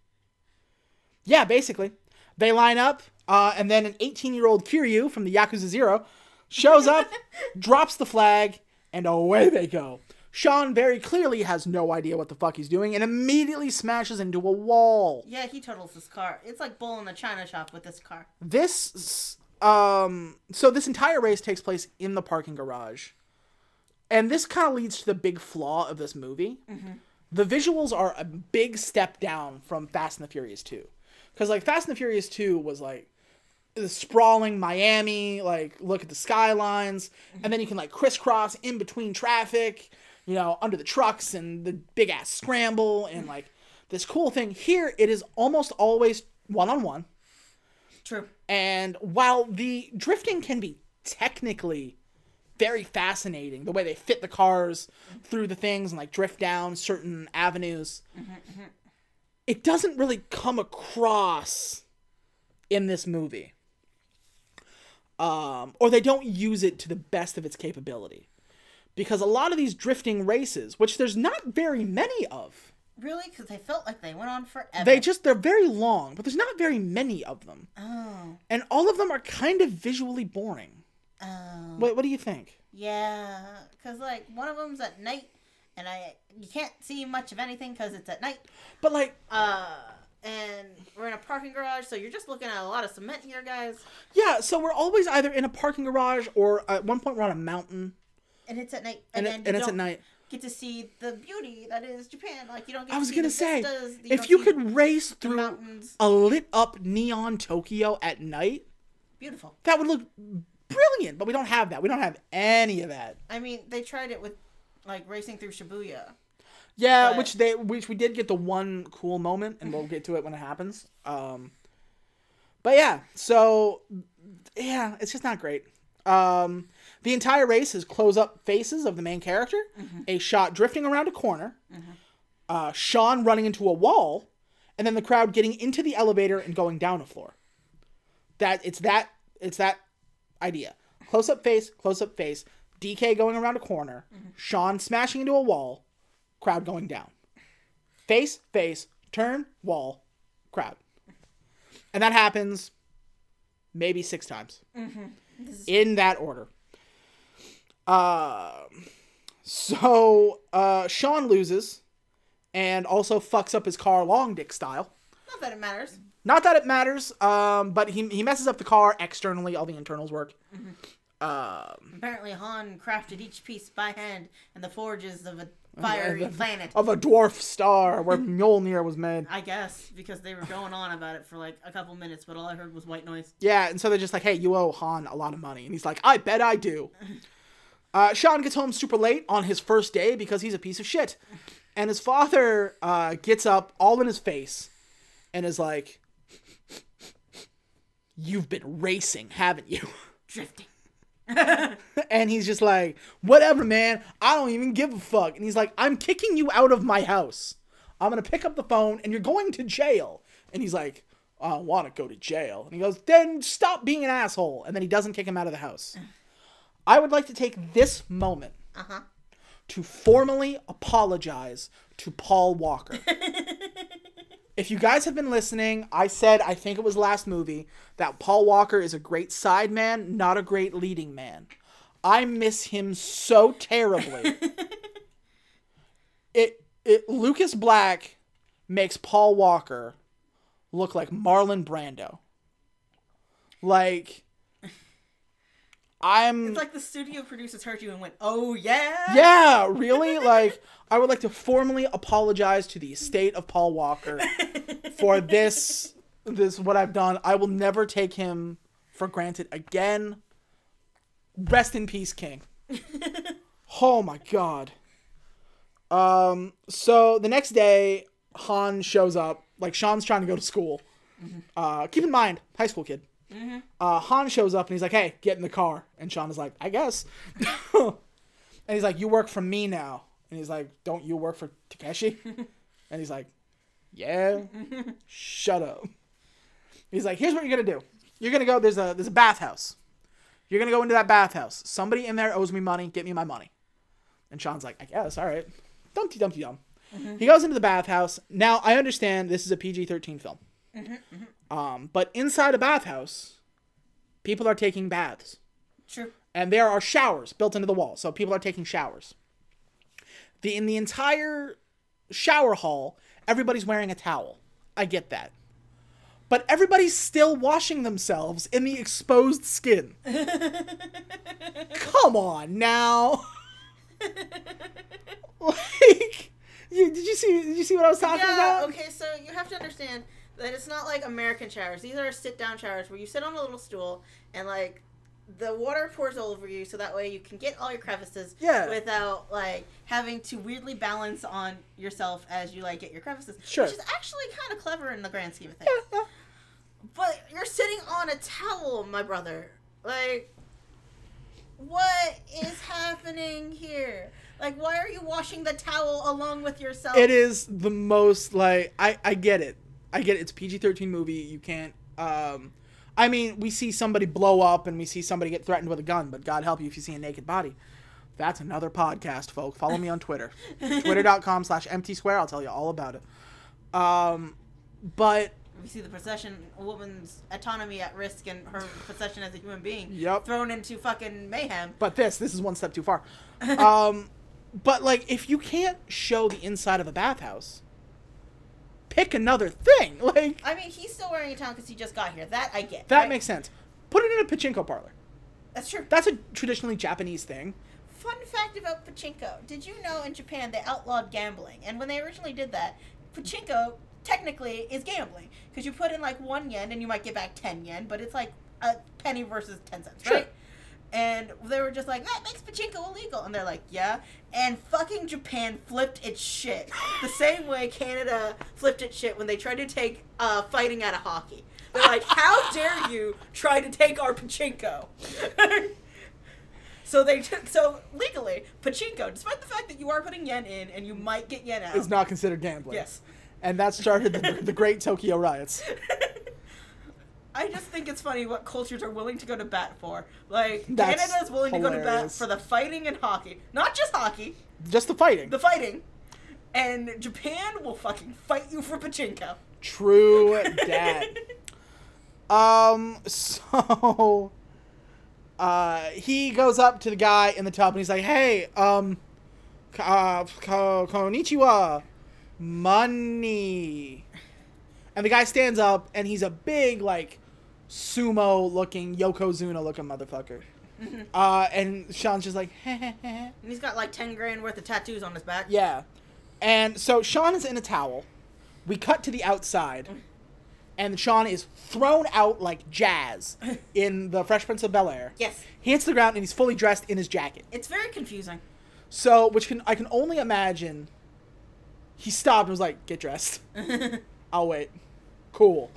Yeah, basically. They line up, uh, and then an 18 year old Kiryu from the Yakuza Zero shows up, drops the flag, and away they go. Sean very clearly has no idea what the fuck he's doing and immediately smashes into a wall. Yeah, he totals this car. It's like bull in a china shop with this car. This, um, so this entire race takes place in the parking garage. And this kind of leads to the big flaw of this movie. Mm-hmm. The visuals are a big step down from Fast and the Furious 2. Because, like, Fast and the Furious 2 was like the sprawling Miami, like, look at the skylines, and then you can, like, crisscross in between traffic, you know, under the trucks and the big ass scramble, and, like, this cool thing. Here, it is almost always one on one. True. And while the drifting can be technically very fascinating, the way they fit the cars through the things and like drift down certain avenues, it doesn't really come across in this movie. Um, or they don't use it to the best of its capability. Because a lot of these drifting races, which there's not very many of, Really? Because they felt like they went on forever. they just they're very long, but there's not very many of them. Oh. And all of them are kind of visually boring. Oh. What, what do you think? Yeah. Because, like, one of them's at night, and I you can't see much of anything because it's at night. But like, Uh. And we're in a parking garage, so you're just looking at a lot of cement here, guys. yeah, so we're always either in a parking garage or at one point we're on a mountain And it's at night. and, And, it, and it's at night. get to see the beauty that is Japan. Like, you don't get I to was see gonna the say, vistas, you if you could race through mountains. a lit up neon Tokyo at night, Beautiful. that would look brilliant. But we don't have that. We don't have any of that. I mean, they tried it with, like, racing through Shibuya. Yeah, But- which they which we did get the one cool moment, and we'll get to it when it happens. Um, but yeah, so yeah, it's just not great. Um, the entire race is close up faces of the main character, a shot drifting around a corner, uh, Sean running into a wall, and then the crowd getting into the elevator and going down a floor. That it's that it's that idea. Close up face, close up face, DK going around a corner, Sean smashing into a wall, crowd going down. Face, face, turn, wall, crowd. And that happens maybe six times. In that order. Um, so uh, Sean loses and also fucks up his car long dick style. Not that it matters. Not that it matters, um, but he, he messes up the car externally. All the internals work. Um, Apparently, Han crafted each piece by hand in the forges of a fiery planet. of a dwarf star where Mjolnir was made. I guess because they were going on about it for like a couple minutes, but all I heard was white noise. Yeah, and so they're just like, hey, you owe Han a lot of money. And he's like, I bet I do. Uh, Sean gets home super late on his first day because he's a piece of shit. And his father uh, gets up all in his face and is like, You've been racing, haven't you? Drifting. And he's just like, Whatever, man. I don't even give a fuck. And he's like, I'm kicking you out of my house. I'm going to pick up the phone and you're going to jail. And he's like, I don't want to go to jail. And he goes, Then stop being an asshole. And then he doesn't kick him out of the house. I would like to take this moment Uh huh. to formally apologize to Paul Walker. If you guys have been listening, I said, I think it was last movie, that Paul Walker is a great side man, not a great leading man. I miss him so terribly. it, it Lucas Black makes Paul Walker look like Marlon Brando. Like I'm It's like the studio producers heard you and went, "Oh yeah." yeah, really? Like, I would like to formally apologize to the estate of Paul Walker for this, this what I've done. I will never take him for granted again. Rest in peace, King. oh my god. Um. So the next day, Han shows up. Like Sean's trying to go to school. Uh, keep in mind, high school kid. Uh, Han shows up and he's like, "Hey, get in the car." And Sean is like, "I guess." and he's like, "You work for me now." And he's like, "Don't you work for Takeshi?" and he's like, "Yeah." Shut up. He's like, "Here's what you're gonna do. You're gonna go. There's a there's a bathhouse. You're gonna go into that bathhouse. Somebody in there owes me money. Get me my money." And Sean's like, "I guess. All right." Dumpty dumpty dum. Mm-hmm. He goes into the bathhouse. Now I understand this is a PG-13 film. Mm-hmm, mm-hmm. Um, but inside a bathhouse, people are taking baths True. and there are showers built into the wall, so people are taking showers. The in the entire shower hall, everybody's wearing a towel. I get that. But everybody's still washing themselves in the exposed skin. Come on now. like you, did you see did you see what I was talking Yeah. about? Okay. So you have to understand that it's not like American showers. These are sit-down showers where you sit on a little stool and like the water pours all over you, so that way you can get all your crevices. Yeah. Without like having to weirdly balance on yourself as you like get your crevices. Sure. Which is actually kind of clever in the grand scheme of things. Yeah, yeah. But you're sitting on a towel, my brother. Like, what is happening here? Like, why are you washing the towel along with yourself? It is the most like I I get it. I get it. It's a PG-13 movie. You can't um I mean, we see somebody blow up and we see somebody get threatened with a gun, but God help you if you see a naked body. That's another podcast, folks. Follow me on Twitter. Twitter.com slash empty square. I'll tell you all about it. Um but We see the procession, a woman's autonomy at risk, and her possession as a human being Yep. thrown into fucking mayhem. but this, this is one step too far. Um but like if you can't show the inside of a bathhouse, pick another thing. Like I mean, he's still wearing a towel because he just got here. That I get. that right? makes sense. Put it in a pachinko parlor. That's true. That's a traditionally Japanese thing. Fun fact about pachinko: Did you know in Japan they outlawed gambling? And when they originally did that, pachinko technically is gambling because you put in like one yen and you might get back ten yen, but it's like a penny versus ten cents, Sure. right? And they were just like, that makes pachinko illegal. And they're like, yeah. And fucking Japan flipped its shit. The same way Canada flipped its shit when they tried to take uh, fighting out of hockey. They're like, how dare you try to take our pachinko? so they took, so legally, pachinko, despite the fact that you are putting yen in and you might get yen out. It's not considered gambling. Yes. And that started the, the Great Tokyo Riots. I just think it's funny what cultures are willing to go to bat for. Like That's is willing to go to bat for the fighting and hockey, not just hockey, Just the fighting. the fighting. And Japan will fucking fight you for pachinko. True dat. Um, so uh, he goes up to the guy in the tub and he's like, "Hey, um, uh, konnichiwa, money." And the guy stands up and he's a big like sumo-looking Yokozuna-looking motherfucker. Uh, and Sean's just like, And he's got like ten grand worth of tattoos on his back. yeah. And so Sean is in a towel. We cut to the outside, and Sean is thrown out like jazz in the Fresh Prince of Bel Air. Yes. He hits the ground and he's fully dressed in his jacket. It's very confusing. So, which can I can only imagine. He stopped and was like, "Get dressed." I'll wait. Cool.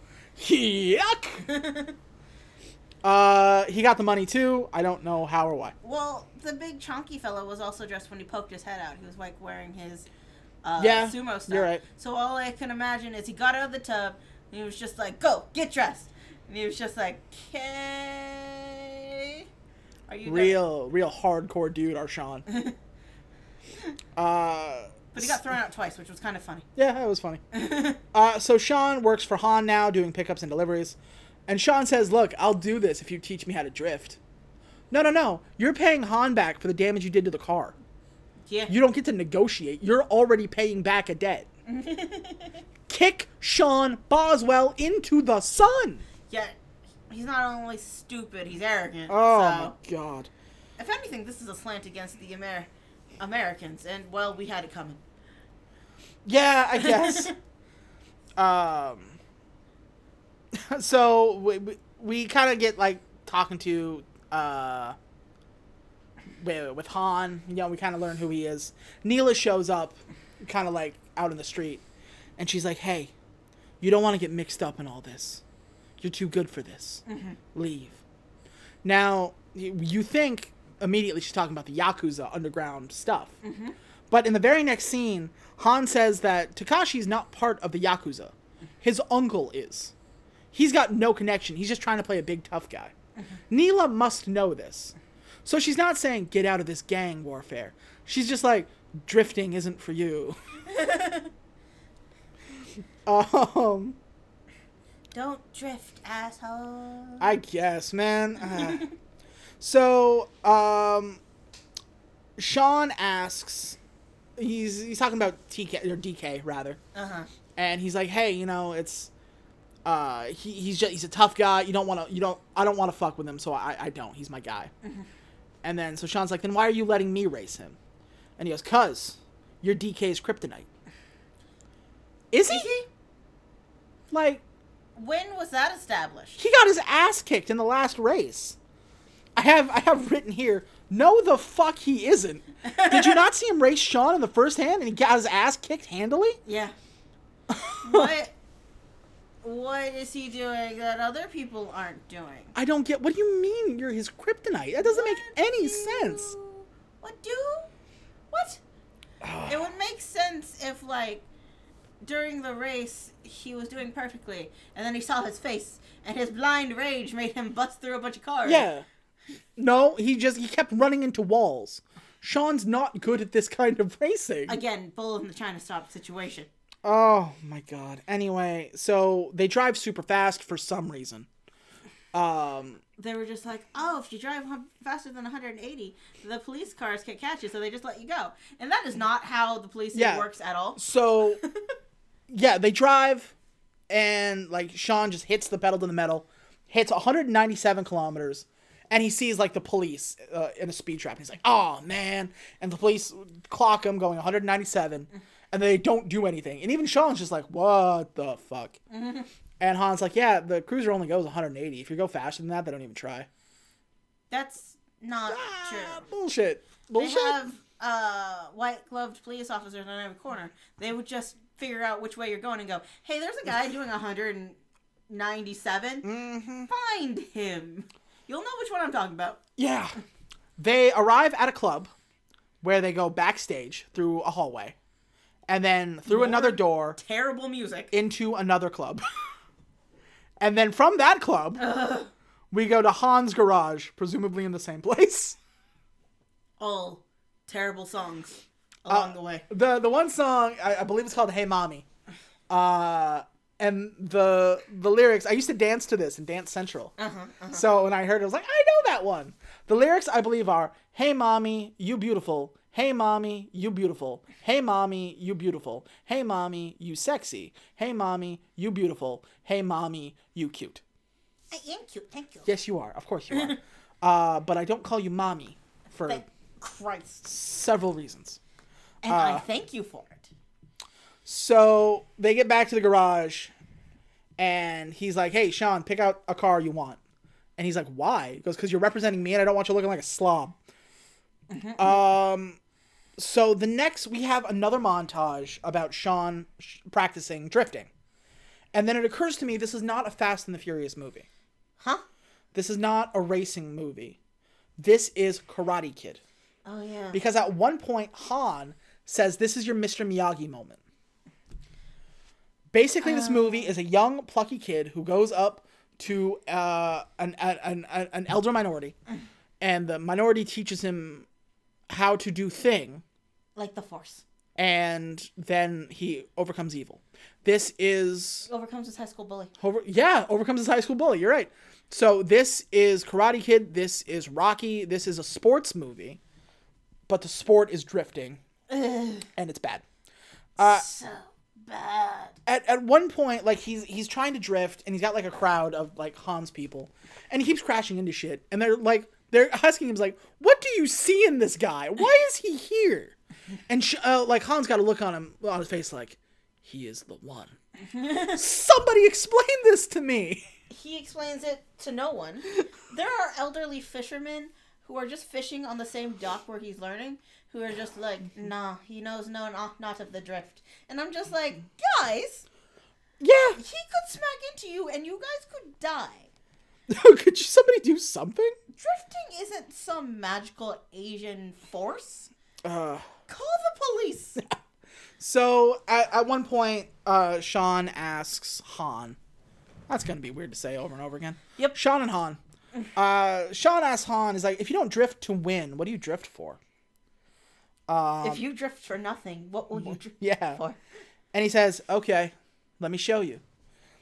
Yuck. uh, he got the money too. I don't know how or why. well, the big chunky fellow was also dressed when he poked his head out. He was like wearing his uh, Yeah, sumo stuff. you're right. So all I can imagine is he got out of the tub and he was just like, "Go, get dressed," and he was just like, "Okay." Are you there?" Real, real hardcore dude, Sean. uh, But he got thrown out twice, which was kind of funny. yeah, it was funny. Uh, so Sean works for Han now, doing pickups and deliveries. And Sean says, "Look, I'll do this if you teach me how to drift." No, no, no. You're paying Han back for the damage you did to the car. yeah. You don't get to negotiate. You're already paying back a debt. Kick Sean Boswell into the sun. yeah. He's not only stupid, he's arrogant. Oh so. my god. If anything, this is a slant against the Amer- Americans, and well, we had it coming. Yeah, I guess. um. So we we, we kind of get like talking to uh. With, with Han, you know, we kind of learn who he is. Neela shows up, kind of like out in the street, and she's like, "Hey, you don't want to get mixed up in all this. You're too good for this. Leave." Now, you think immediately she's talking about the Yakuza underground stuff. But in the very next scene, Han says that Takashi's not part of the Yakuza. His uncle is. He's got no connection. He's just trying to play a big tough guy. Neela must know this. So she's not saying get out of this gang warfare. She's just like drifting isn't for you. um Don't drift, asshole. I guess, man. Uh, so, um, Sean asks, he's he's talking about TK or DK rather, Uh huh. and he's like, hey, you know, it's, uh, he, he's just he's a tough guy. You don't want to, you don't, I don't want to fuck with him, so I I don't. He's my guy. And then so Sean's like, then why are you letting me race him? And he goes, cause you're DK's kryptonite. Is he? Is he? Like, When was that established? He got his ass kicked in the last race. I have I have written here. No, the fuck he isn't. Did you not see him race Sean in the first hand and he got his ass kicked handily? Yeah. what? What is he doing that other people aren't doing? I don't get. What do you mean you're his kryptonite? That doesn't make any do- sense. What do? What? it would make sense if, like, during the race, he was doing perfectly, and then he saw his face, and his blind rage made him bust through a bunch of cars. Yeah. No, he just he kept running into walls. Sean's not good at this kind of racing. Again, bull in the China stop situation. Oh my god. Anyway, so they drive super fast for some reason. Um They were just like, oh, if you drive faster than 180, the police cars can't catch you, so they just let you go. And that is not how the policing Yeah. works at all. So, yeah, they drive, and like Sean just hits the pedal to the metal, hits 197 kilometers, and he sees like the police uh, in a speed trap. And he's like, "Oh man!" And the police clock him going 197, and they don't do anything. And even Sean's just like, "What the fuck?" And Han's like, "Yeah, the cruiser only goes 180. If you go faster than that, they don't even try." That's not Ah, true. bullshit. They Bullshit. have uh, white gloved police officers on every corner. They would just figure out which way you're going and go, hey, there's a guy doing 197. Mhm. Find him. You'll know which one I'm talking about. Yeah. They arrive at a club where they go backstage through a hallway and then through More another door Terrible music. into another club. and then from that club, Ugh. we go to Han's garage, presumably in the same place. All terrible songs Uh, along the way. The the one song I, I believe it's called "Hey Mommy," uh, and the the lyrics I used to dance to this in Dance Central. Uh-huh, uh-huh. So when I heard it, I was like, I know that one. The lyrics I believe are "Hey mommy, you beautiful. Hey mommy, you beautiful. Hey mommy, you beautiful. Hey mommy, you sexy. Hey mommy, you beautiful. Hey mommy, you cute." I am cute, thank you. Yes, you are. Of course you are. uh, but I don't call you mommy for Thank Christ. several reasons. And Uh, I thank you for it. So they get back to the garage, and he's like, "Hey, Sean, pick out a car you want." And he's like, "Why?" He goes, "Because you're representing me, and I don't want you looking like a slob." Um, so the next we have another montage about Sean sh- practicing drifting, and then it occurs to me this is not a Fast and the Furious movie. Huh? This is not a racing movie. This is Karate Kid. Oh, yeah. Because at one point, Han says, This is your Mr. Miyagi moment. Basically, this movie is a young, plucky kid who goes up to uh, an, an, an, an elder minority, and the minority teaches him how to do thing, like the Force. and then he overcomes evil. This is Overcomes his high school bully. over, yeah, overcomes his high school bully. You're right. So this is Karate Kid. This is Rocky. This is a sports movie, but the sport is drifting, Ugh, and it's bad. Uh, so bad. at, at one point, like he's he's trying to drift, and he's got like a crowd of like Hans people, and he keeps crashing into shit, and they're like they're asking him like, "What do you see in this guy? Why is he here?" And sh- uh, like Hans got a look on him on his face like, "He is the one." Somebody explain this to me. He explains it to no one. There are elderly fishermen who are just fishing on the same dock where he's learning, who are just like, nah, he knows no not, not of the drift. And I'm just like, guys, Yeah. he could smack into you and you guys could die. Could you, somebody do something? Drifting isn't some magical Asian force. Uh, Call the police. so at, at one point, uh, Sean asks Han. That's gonna be weird to say over and over again. Yep. Sean and Han. Uh, Sean asks Han, "Is like, if you don't drift to win, what do you drift for?" Um, if you drift for nothing, what will you drift yeah. for? And he says, "Okay, let me show you."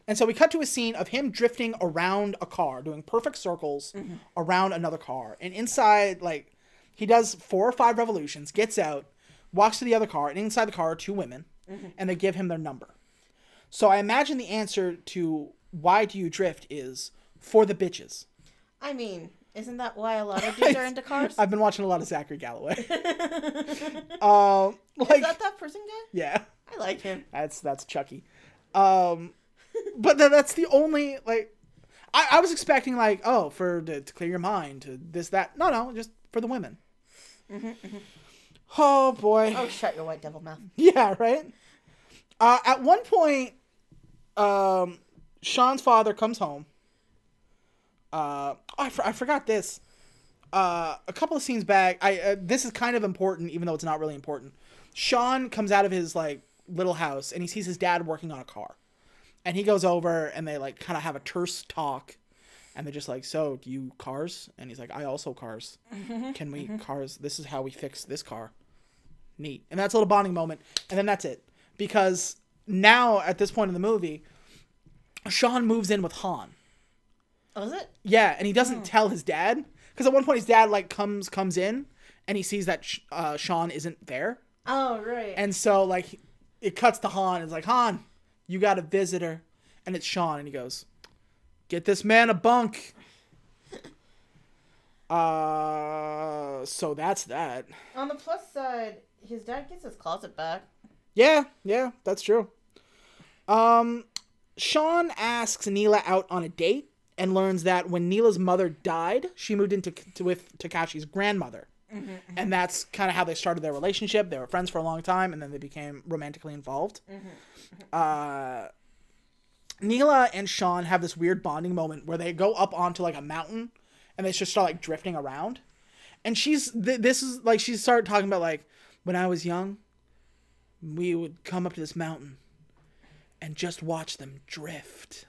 And so we cut to a scene of him drifting around a car, doing perfect circles around another car. And inside, like, he does four or five revolutions, gets out, walks to the other car, and inside the car are two women, and they give him their number. So I imagine the answer to why do you drift is for the bitches. I mean, isn't that why a lot of dudes are into cars? I've been watching a lot of Zachary Galloway. Um, like, Is that that person guy? yeah. I like him. That's that's Chucky. Um, but th- that's the only like. I, I was expecting like oh for to, to clear your mind to this that no no just for the women. Oh boy. Oh, shut your white devil mouth. Yeah, right. Uh, at one point, um, Sean's father comes home. Uh, oh, I, for- I forgot this. Uh, a couple of scenes back, I uh, this is kind of important, even though it's not really important. Sean comes out of his like little house and he sees his dad working on a car, and he goes over and they like kind of have a terse talk, and they're just like, "So, do you cars?" And he's like, "I also cars. Can we cars? This is how we fix this car." neat. And that's a little bonding moment. And then that's it. Because now, at this point in the movie, Sean moves in with Han. Oh, is it? Yeah, and he doesn't tell his dad. Because at one point, his dad, like, comes comes in and he sees that Sh- uh, Sean isn't there. Oh, right. And so, like, it cuts to Han. It's like, Han, you got a visitor. And it's Sean. And he goes, Get this man a bunk. Uh, so that's that. On the plus side, his dad gets his closet back. Yeah, yeah, that's true. Um, Sean asks Neela out on a date, and learns that when Neela's mother died, she moved into to, with Takashi's grandmother. Mm-hmm, and that's kind of how they started their relationship. They were friends for a long time, and then they became romantically involved. Mm-hmm, mm-hmm. Uh, Neela and Sean have this weird bonding moment where they go up onto like a mountain, and they just start like drifting around. And she's th- this is like she started talking about like when I was young, we would come up to this mountain and just watch them drift.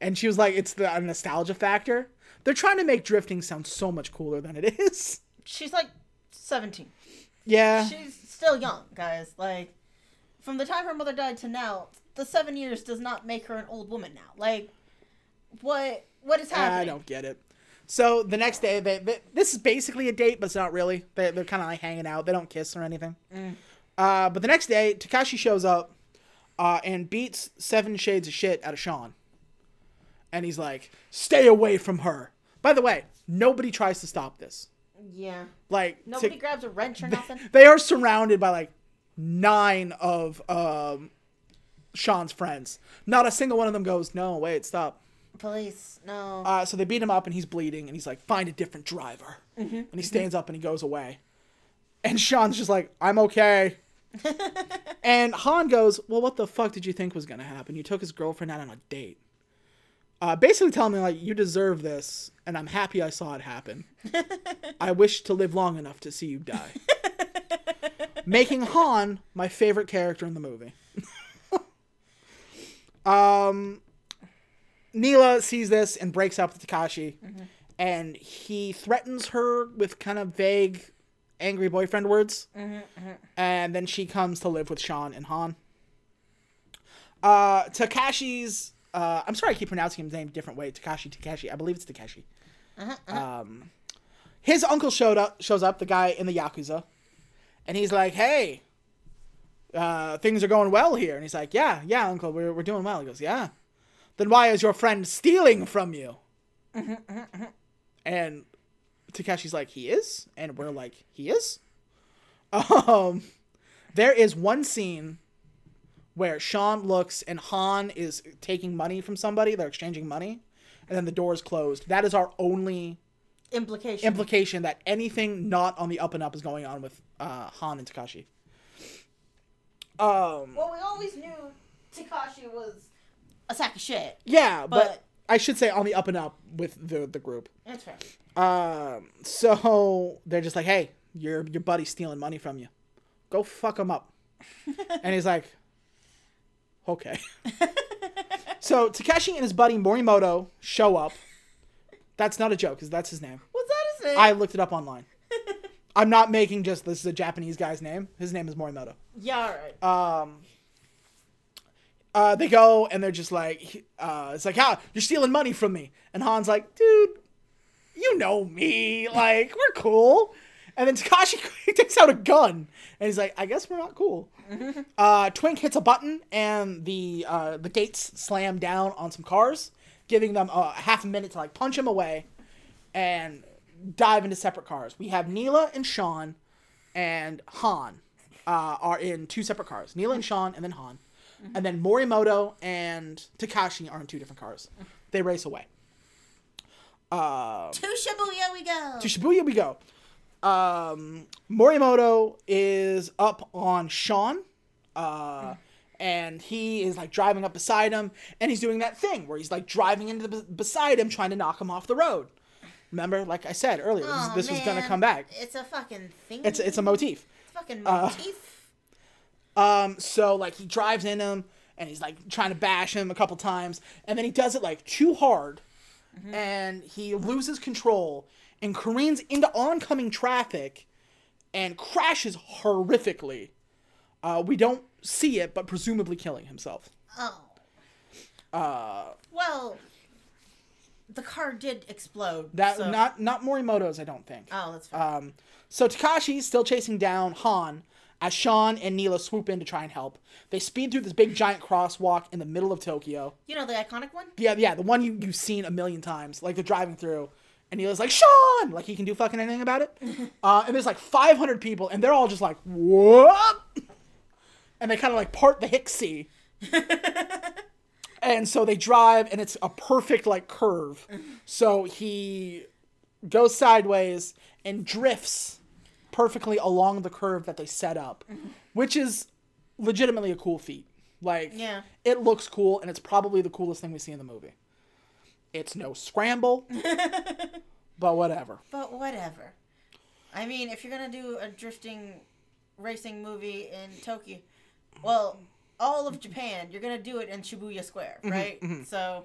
And she was like, it's the nostalgia factor. They're trying to make drifting sound so much cooler than it is. She's like 17. Yeah. She's still young, guys. Like, from the time her mother died to now, the seven years does not make her an old woman now. Like, what what is happening? I don't get it. So the next day, they, they this is basically a date, but it's not really. They, they're kind of like hanging out. They don't kiss or anything. Uh, but the next day, Takashi shows up uh, and beats seven shades of shit out of Sean. And he's like, "Stay away from her." By the way, nobody tries to stop this. Yeah. Like Nobody Ta- grabs a wrench or nothing. they are surrounded by like nine of um, Sean's friends. Not a single one of them goes, "No, wait, stop." Police, no. Uh, so they beat him up and he's bleeding and he's like, find a different driver. Mm-hmm. And he stands up and he goes away. And Sean's just like, I'm okay. and Han goes, Well, what the fuck did you think was going to happen? You took his girlfriend out on a date. Uh, basically telling me, like, you deserve this and I'm happy I saw it happen. I wish to live long enough to see you die. Making Han my favorite character in the movie. um, Neela sees this and breaks up with Takashi, and he threatens her with kind of vague, angry boyfriend words. And then she comes to live with Sean and Han. Uh, Takashi's. Uh, I'm sorry, I keep pronouncing his name a different way. Takashi, Takashi. I believe it's Takashi. Um, his uncle showed up. Shows up, the guy in the yakuza, and he's like, "Hey, uh, things are going well here." And he's like, "Yeah, yeah, uncle, we're we're doing well." He goes, "Yeah." Then why is your friend stealing from you? and Takashi's like, he is, and we're like, he is. Um, there is one scene where Sean looks and Han is taking money from somebody. They're exchanging money, and then the door is closed. That is our only Implication. implication that anything not on the up and up is going on with uh, Han and Takashi. Um, well, we always knew Takashi was a sack of shit. yeah, but, but- I should say on the up and up with the the group. That's fair. Um, so they're just like, "Hey, your your buddy's stealing money from you. Go fuck him up." and he's like, "Okay." so Takeshi and his buddy Morimoto show up. That's not a joke, because that's his name. What's that his name? I looked it up online. I'm not making just this is a Japanese guy's name. His name is Morimoto. yeah, alright. Um, uh, they go and they're just like, uh, it's like, how you're stealing money from me? And Han's like, dude, you know me, like we're cool. And then Takashi takes out a gun and he's like, I guess we're not cool. Uh, Twink hits a button and the uh, the gates slam down on some cars, giving them a half a minute to like punch him away and dive into separate cars. We have Neela and Sean and Han uh, are in two separate cars. Neela and Sean, and then Han. And then Morimoto and Takashi are in two different cars. They race away. Uh, to Shibuya we go. to Shibuya we go. Um, Morimoto is up on Sean, uh, and he is like driving up beside him, and he's doing that thing where he's like driving into the beside him, trying to knock him off the road. Remember, like I said earlier, this, Aw, this was gonna come back. It's a fucking thing. It's it's a motif. fucking uh, motif. Um, so like he drives in him and he's like trying to bash him a couple times, and then he does it like too hard, and he loses control and careens into oncoming traffic, and crashes horrifically. Uh, we don't see it, but presumably killing himself. oh. Uh, Well, the car did explode. that so- not not Morimoto's, I don't think. Oh, that's fair. Um, so Takashi's still chasing down Han as Sean and Neela swoop in to try and help. They speed through this big giant crosswalk in the middle of Tokyo. you know the iconic one? Yeah, yeah, the one you, you've seen a million times. Like they're driving through, and he was like, Sean! Like he can do fucking anything about it. uh, and there's like 500 people, and they're all just like, what? And they kind of like part the Hicksy. and so they drive and it's a perfect like curve so he goes sideways and drifts perfectly along the curve that they set up which is legitimately a cool feat like Yeah. it looks cool and it's probably the coolest thing we see in the movie it's no scramble but whatever But whatever. I mean, if you're gonna do a drifting racing movie in Tokyo, well, all of Japan, you're gonna do it in Shibuya Square, right? So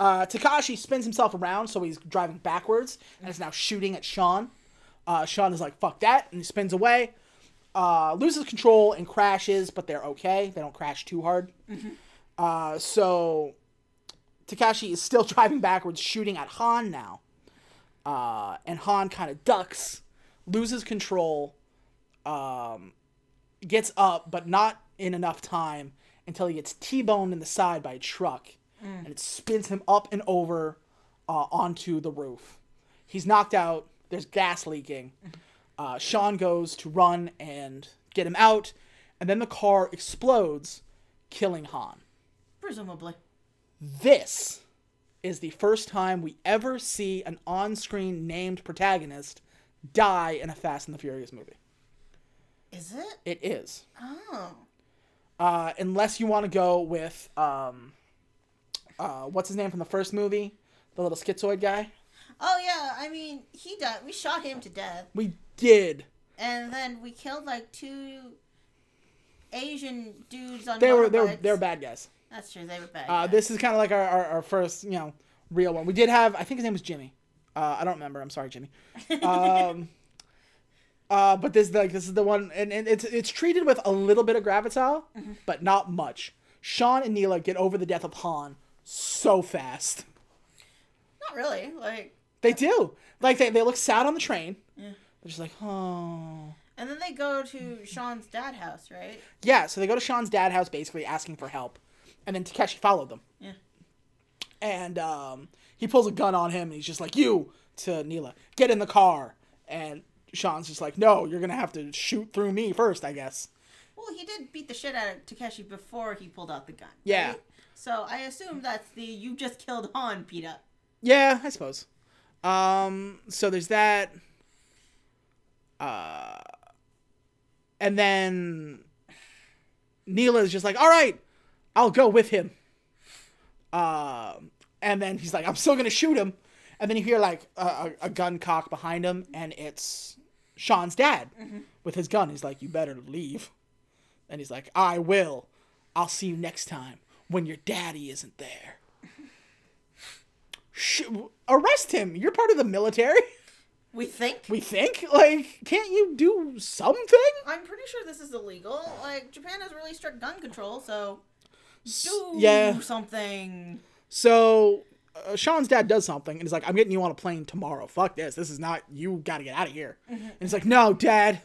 Uh, Takashi spins himself around, so he's driving backwards and is now shooting at Sean. Uh, Sean is like, fuck that, and he spins away. Uh, loses control and crashes, but they're okay. They don't crash too hard. Uh, so Takashi is still driving backwards, shooting at Han now. Uh, and Han kind of ducks, loses control, um, gets up, but not in enough time until he gets T-boned in the side by a truck, and it spins him up and over uh, onto the roof. He's knocked out. There's gas leaking. Uh, Sean goes to run and get him out, and then the car explodes, killing Han. presumably, This is the first time we ever see an on-screen named protagonist die in a Fast and the Furious movie. is it? It is. Oh, Uh, unless you want to go with um, uh, what's his name from the first movie, the little schizoid guy. oh yeah. I mean, he died. We shot him to death, We did. and then we killed like two Asian dudes on They were they were they were bad guys. That's true. They were bad. Uh, this is kind of like our, our, our first you know real one. We did have I think his name was Jimmy. Uh, I don't remember. I'm sorry, Jimmy. Um, uh, but this like this is the one, and, and it's it's treated with a little bit of gravitas, but not much. Sean and Neela get over the death of Han so fast. Not really. Like, They do. Like they, they look sad on the train. They're just like, oh. and then they go to Sean's dad house, right? Yeah, so they go to Sean's dad house basically asking for help. And then Takeshi followed them. Yeah. And um, he pulls a gun on him and he's just like, You to Neela, get in the car. And Sean's just like, No, you're gonna have to shoot through me first, I guess. Well, he did beat the shit out of Takeshi before he pulled out the gun. Yeah. right? So I assume that's the you just killed Han, Peta. Yeah, I suppose. Um, so there's that. Uh, and then Neela is just like, all right, I'll go with him. Um, and then he's like, I'm still gonna shoot him. And then you hear like a, a, gun cock behind him, and it's Sean's dad with his gun. He's like, you better leave. And he's like, I will. I'll see you next time when your daddy isn't there. Sh- arrest him. You're part of the military. We think. We think. Like, can't you do something? I'm pretty sure this is illegal. Like Japan has really strict gun control, so do yeah. something. So uh, Sean's dad does something, and he's like, "I'm getting you on a plane tomorrow. Fuck this. This is not. You got to get out of here." And he's like, "No, Dad,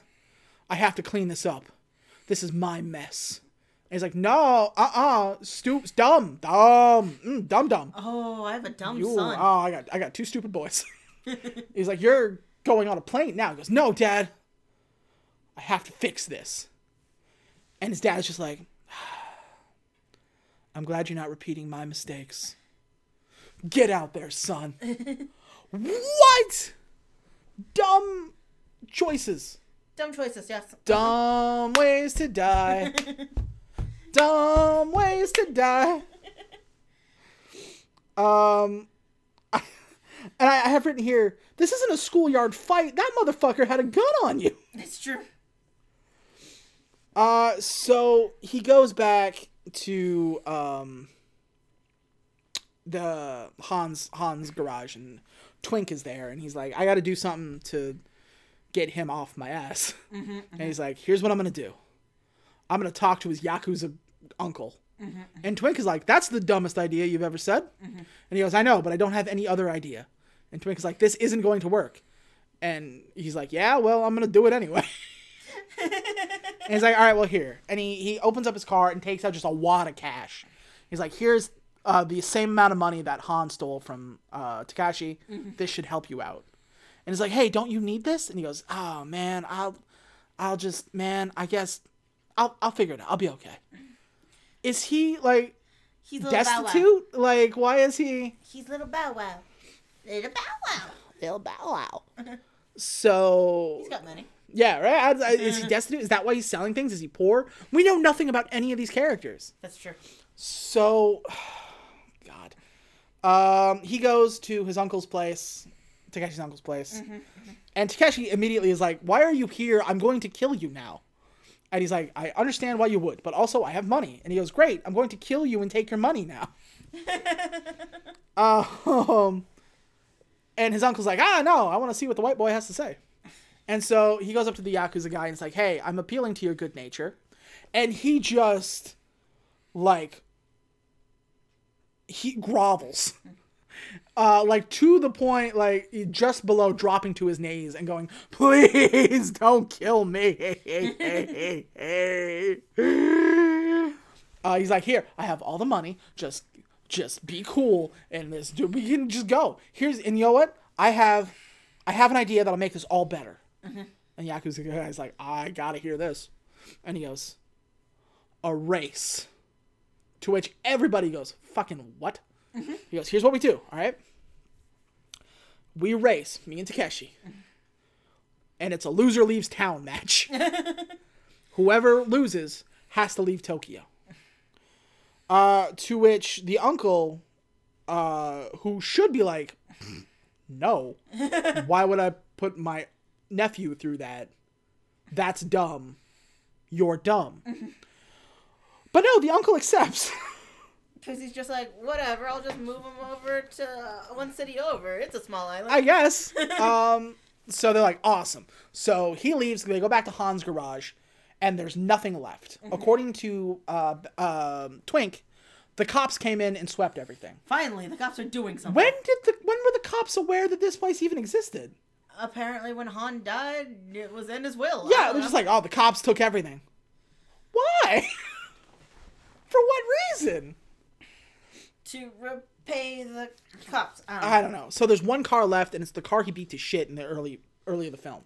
I have to clean this up. This is my mess." And he's like, "No, uh, uh stoops, dumb, dumb, mm, dumb, dumb. Oh, I have a dumb You, son. oh, I got, I got two stupid boys." he's like, "You're going on a plane now." He goes, "No, Dad, I have to fix this." And his dad's just like, I'm glad you're not repeating my mistakes. Get out there, son. what? Dumb choices. dumb choices, yes. Dumb ways to die. Dumb ways to die. Um, and I I have written here. This isn't a schoolyard fight. That motherfucker had a gun on you. That's true. Uh, so he goes back to um the Hans Hans garage and Twink is there and he's like, I got to do something to get him off my ass. Mm-hmm, and he's mm-hmm. like, here's what I'm gonna do. I'm gonna talk to his yakuza uncle. Mm-hmm, and Twink is like, that's the dumbest idea you've ever said. And he goes, I know, but I don't have any other idea. And Twink is like, this isn't going to work. And he's like, yeah, well, I'm gonna do it anyway. And he's like, all right, well, here. And he, he opens up his car and takes out just a wad of cash. He's like, here's uh, the same amount of money that Han stole from uh, Takashi. This should help you out. And he's like, hey, don't you need this? And he goes, oh, man, I'll, I'll just, man, I guess I'll, I'll figure it out. I'll be okay. Is he like, He's little Bow Wow. destitute? Like, why is he He's little Bow Wow. Little Bow Wow. Little Bow Wow? so He's got money. Yeah, right. I- I- Is he destitute? Is that why he's selling things? Is he poor? We know nothing about any of these characters. That's true. So, God, um, he goes to his uncle's place, Takeshi's uncle's place, and Takeshi immediately is like, "Why are you here? I'm going to kill you now." And he's like, "I understand why you would, but also I have money." And he goes, "Great, I'm going to kill you and take your money now." um, and his uncle's like, "Ah, no, I want to see what the white boy has to say." And so he goes up to the yakuza guy and it's like, "Hey, I'm appealing to your good nature," and he just like he grovels uh like to the point like just below dropping to his knees and going please don't kill me. Uh he's like here i have all the money. Just just be cool and this dude we can just go. Here's and you know what? I have i have an idea that'll make this all better and yakuza guy's like i gotta hear this and he goes a race to which everybody goes, fucking what? He goes, here's what we do, all right? We race, me and Takeshi. And it's a loser leaves town match. Whoever loses has to leave Tokyo. Uh, to which the uncle, uh, who should be like, no, why would I put my nephew through that? That's dumb. You're dumb. But no, the uncle accepts. Because he's just like, whatever, I'll just move him over to uh, one city over. It's a small island. I guess. Um, so they're like, awesome. So he leaves. They go back to Han's garage, and there's nothing left. According to uh, um Twink, the cops came in and swept everything. Finally, the cops are doing something. When did the when were the cops aware that this place even existed? Apparently, when Han died, it was in his will. Yeah, they're just like, oh, the cops took everything. Why? For what reason? to repay the cops. I don't know. I don't know. So there's one car left, and it's the car he beat to shit in the early early of the film.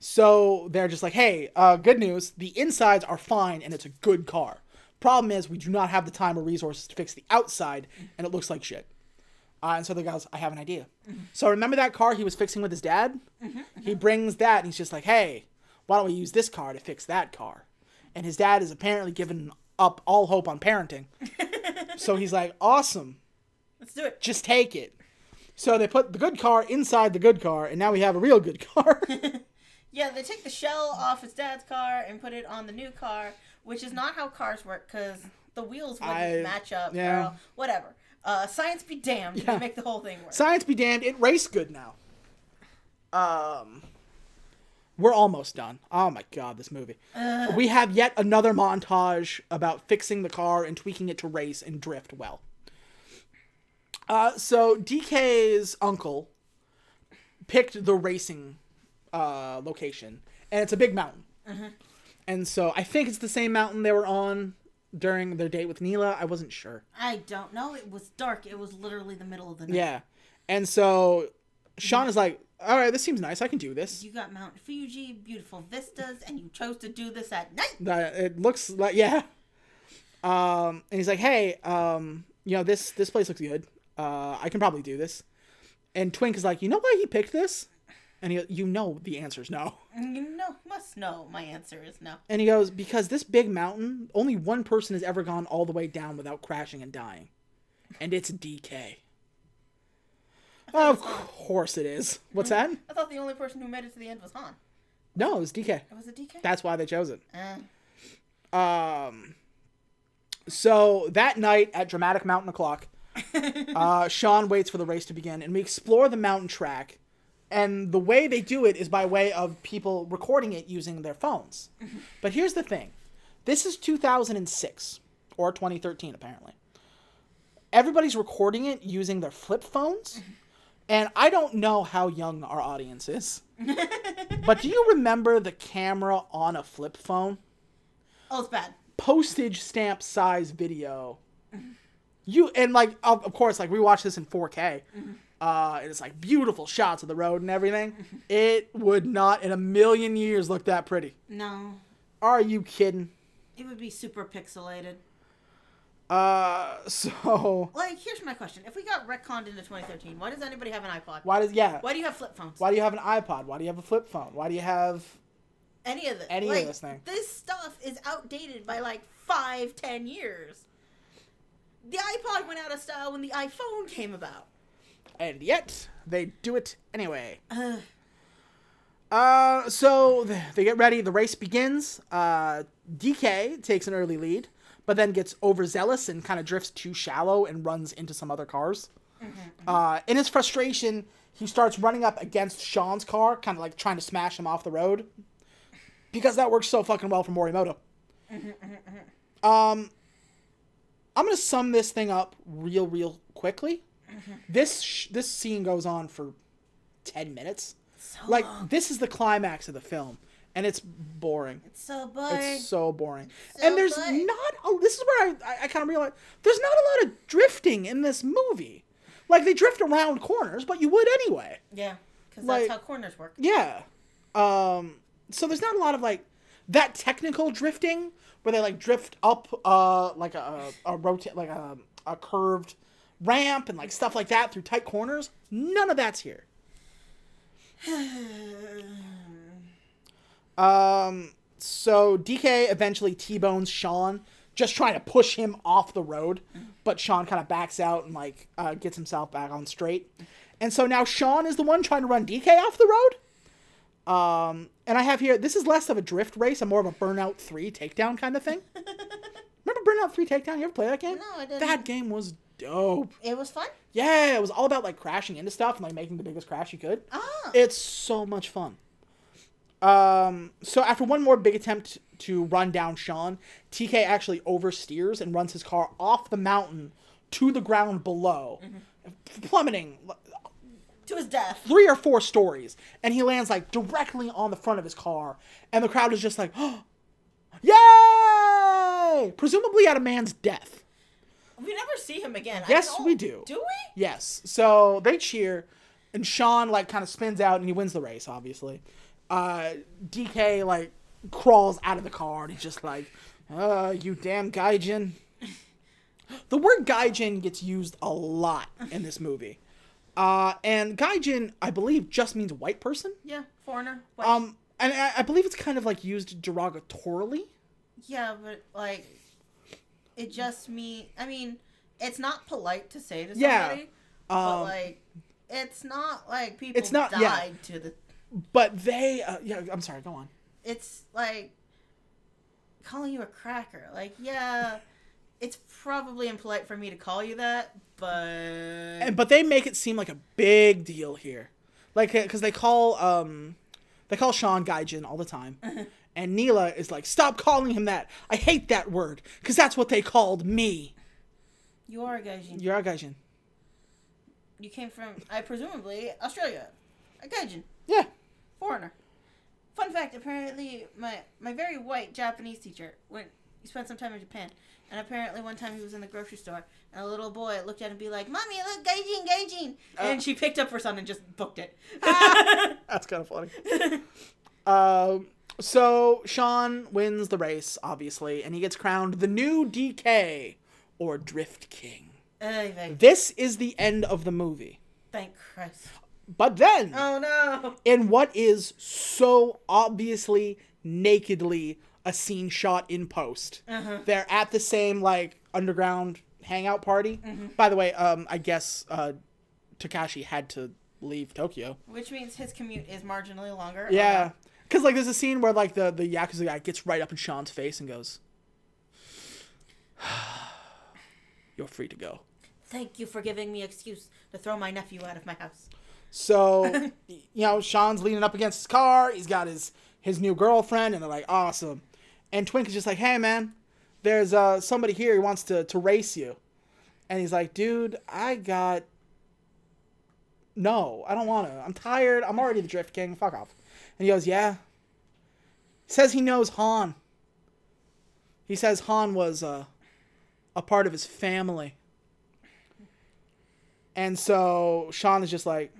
So they're just like, hey, uh, good news. The insides are fine, and it's a good car. Problem is, we do not have the time or resources to fix the outside, and it looks like shit. Uh, and so the guy's, I have an idea. So remember that car he was fixing with his dad? He brings that, and he's just like, hey, why don't we use this car to fix that car? And his dad is apparently given up all hope on parenting. so he's like, awesome Let's do it. just take it. So they put the good car inside the good car, and now we have a real good car. Yeah, they take the shell off his dad's car and put it on the new car, which is not how cars work because the wheels wouldn't I- match up. yeah. Or whatever. Uh, science be damned. Yeah. They make the whole thing work. Science be damned, it raced good now. Um, we're almost done. Oh my god, this movie. We have yet another montage about fixing the car and tweaking it to race and drift well. Uh, so DK's uncle picked the racing uh, location, and it's a big mountain. And so I think it's the same mountain they were on during their date with Neela. I wasn't sure. I don't know. It was dark. It was literally the middle of the night. Yeah. And so Sean is like, all right, this seems nice. I can do this. You got Mount Fuji, beautiful vistas, and you chose to do this at night. That it looks like yeah. Um, and he's like, hey, um, you know this this place looks good. Uh, I can probably do this. And Twink is like, you know why he picked this? And he, you know, the answer is no. You know, must know. My answer is no. And he goes, because this big mountain, only one person has ever gone all the way down without crashing and dying, and it's DK. Of course it is. What's that? I thought the only person who made it to the end was Han. No, it was DK. It was a DK. That's why they chose it. Uh, Um, so that night at Dramatic Mountain O'Clock, uh, Sean waits for the race to begin, and we explore the mountain track. And the way they do it is by way of people recording it using their phones. But here's the thing this is 2006, or 2013, apparently. Everybody's recording it using their flip phones. And I don't know how young our audience is. but do you remember the camera on a flip phone? oh, it's bad. postage stamp size video. You and like of, of course like we watched this in 4K. Uh, and it's like beautiful shots of the road and everything. It would not in a million years look that pretty. No, Are you kidding? it would be super pixelated. Uh, so Like, here's my question: If we got retconned into 2013, why does anybody have an iPod? why does yeah? Why do you have flip phones? Why do you have an iPod? Why do you have a flip phone? Why do you have Any of this? Any of this thing. This stuff is outdated by like five, ten years. The iPod went out of style when the iPhone came about. And yet they do it anyway. Uh, so they get ready. The race begins. Uh, DK takes an early lead, but then gets overzealous and kind of drifts too shallow and runs into some other cars. Uh, in his frustration, he starts running up against Sean's car, kind of like trying to smash him off the road, because that works so fucking well for Morimoto. Um, I'm gonna sum this thing up real, real quickly. This sh- this scene goes on for ten minutes So like long. this is the climax of the film and it's boring It's so boring. it's so boring So and there's boring. not a, this is where i, I, I kind of realize there's not a lot of drifting in this movie like they drift around corners but you would anyway yeah, because like- that's how corners work. yeah um so there's not a lot of like that technical drifting where they like drift up uh like a a, a rotate like a, a curved ramp and like stuff like that through tight corners none of that's here Um, so DK eventually T-bones Sean, just trying to push him off the road, but Sean kind of backs out and like uh, gets himself back on straight. And so now Sean is the one trying to run DK off the road. Um, and I have here this is less of a drift race and more of a Burnout Three takedown kind of thing. Remember Burnout Three Takedown? You ever play that game? No, I didn't. That game was dope. It was fun. Yeah, it was all about like crashing into stuff and like making the biggest crash you could. Ah, It's so much fun. Um, so after one more big attempt to run down Sean, DK actually oversteers and runs his car off the mountain to the ground below, plummeting to his death. three or four stories, and he lands like directly on the front of his car, and the crowd is just like, oh, "Yay!" Presumably at a man's death. We never see him again. Yes, we do. Do we? Yes. So they cheer, and Sean like kind of spins out and he wins the race. Obviously, uh, DK like crawls out of the car and he's just like, "Uh, you damn gaijin." The word gaijin gets used a lot in this movie, uh, and gaijin I believe just means white person. Yeah, foreigner. White. Um, and I, I believe it's kind of like used derogatorily. yeah, but like, it just mean. I mean, it's not polite to say to somebody, Yeah, somebody, but Um, like, it's not like people It's not- died yeah. to the. but they, uh, yeah, I'm sorry. Go on. It's like calling you a cracker. Like, yeah, it's probably impolite for me to call you that, but and but they make it seem like a big deal here, like because they call um, they call Sean Gaijin all the time, and Neela is like, "Stop calling him that. I hate that word because that's what they called me." you are a gaijin. You're a Gaijin. You came from, I presumably, Australia. A gaijin. Yeah. foreigner. Fun fact: apparently, my my very white Japanese teacher went. He spent some time in Japan, and apparently one time he was in the grocery store, and a little boy looked at him and be like, "Mommy, look, gaijin, gaijin," and Uh. she picked up her son and just booked it. That's kind of funny. um, so Sean wins the race, obviously, and he gets crowned the new DK or Drift King. Vey. This is the end of the movie. Thank Christ. But then, Oh no. in what is so obviously nakedly a scene shot in post. Uh-huh. They're at the same like underground hangout party. By the way, um, I guess uh, Takashi had to leave Tokyo. Which means his commute is marginally longer. Yeah, because like there's a scene where like the the yakuza guy gets right up in Sean's face and goes, "You're free to go." Thank you for giving me excuse to throw my nephew out of my house. So, you know, Sean's leaning up against his car. He's got his his new girlfriend, and they're like, awesome. And Twink is just like, hey, man, there's uh somebody here who wants to to race you. And he's like, dude, I got. No, I don't want to. I'm tired. I'm already the Drift King. Fuck off. And he goes, yeah. Says he knows Han. He says Han was uh, a part of his family. And so Sean is just like,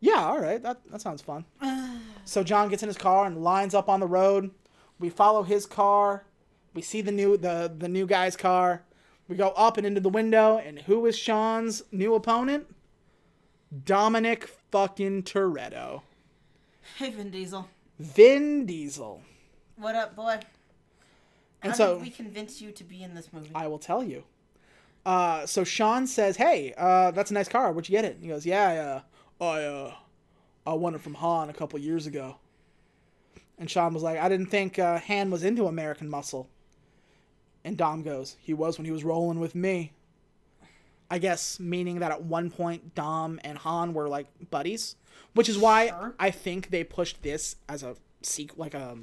yeah, all right, that, that sounds fun. so John gets in his car and lines up on the road. We follow his car. We see the new the the new guy's car. We go up and into the window, and who is Sean's new opponent? Dominic fucking Toretto. Hey, Vin Diesel. Vin Diesel. What up, boy? And How so- did we convince you to be in this movie? I will tell you. Uh, so Sean says, "Hey, uh, that's a nice car. Where'd you get it?" And he goes, "Yeah, I, uh, I, uh, I won it from Han a couple years ago." And Sean was like, "I didn't think uh, Han was into American Muscle." And Dom goes, "He was when he was rolling with me." I guess meaning that at one point Dom and Han were like buddies, which is why Sure. I think they pushed this as a sequel, like a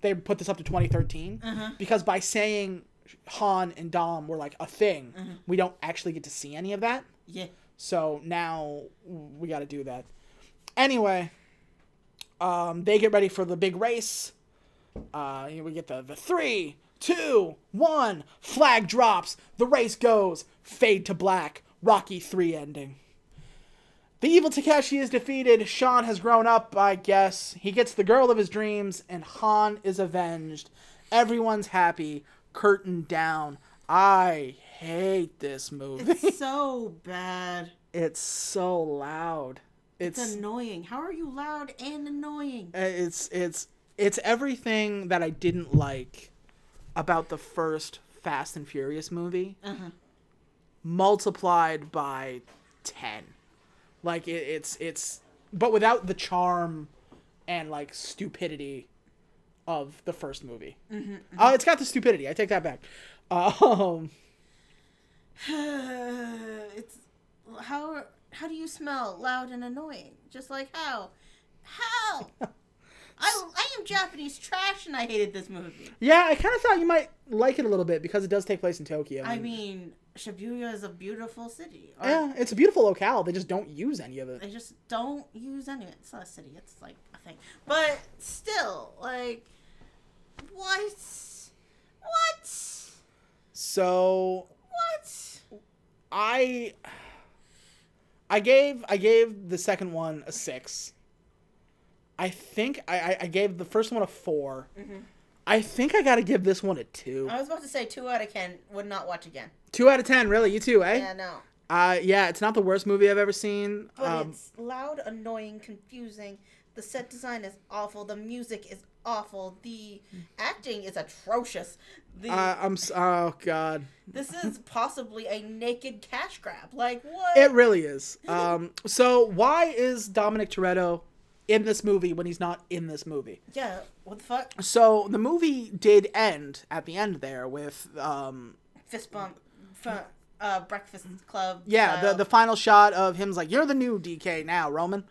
they put this up to 2013 because by saying Han and Dom were like a thing, we don't actually get to see any of that. yeah. So now we got to do that. Anyway, um, they get ready for the big race. Uh, we get the the three, two, one. Flag drops. The race goes. Fade to black. Rocky three ending. The evil Takeshi is defeated. Sean has grown up, I guess. He gets the girl of his dreams, and Han is avenged. Everyone's happy. Curtain down. I hate this movie. It's so bad. It's so loud. It's It's annoying. How are you loud and annoying? it's it's it's everything that I didn't like about the first Fast and Furious movie Uh-huh. Multiplied by 10. Like it, it's it's but without the charm and like stupidity of the first movie. Mm-hmm, Oh, it's got the stupidity. I take that back. Um it's how how do you smell loud and annoying? Just like how? How? I I am Japanese trash and I hated this movie. yeah, I kind of thought you might like it a little bit because it does take place in Tokyo. I mean, Shibuya is a beautiful city. Or yeah, it's a beautiful locale. They just don't use any of it. They just don't use any. Of it. It's not a city. It's like a thing. But still, like, what? What? So What? I I gave I gave the second one a six. I think I, I, gave the first one a 4 mm-hmm. I think I got to give this one a two. I was about to say two out of ten. Would not watch again. Two out of ten, really? You too, eh? Yeah, no. Uh, yeah, it's not the worst movie I've ever seen. But Um, it's loud, annoying, confusing. The set design is awful. The music is awful. The acting is atrocious. The uh, I'm oh god, this is possibly a naked cash grab. Like what? it really is. Um, so why is Dominic Toretto in this movie when he's not in this movie? yeah. What the fuck? So the movie did end at the end there with um, Fist bump. F- uh, Breakfast Club. Yeah, the style. the final shot of him's like, "You're the new DK now, Roman,"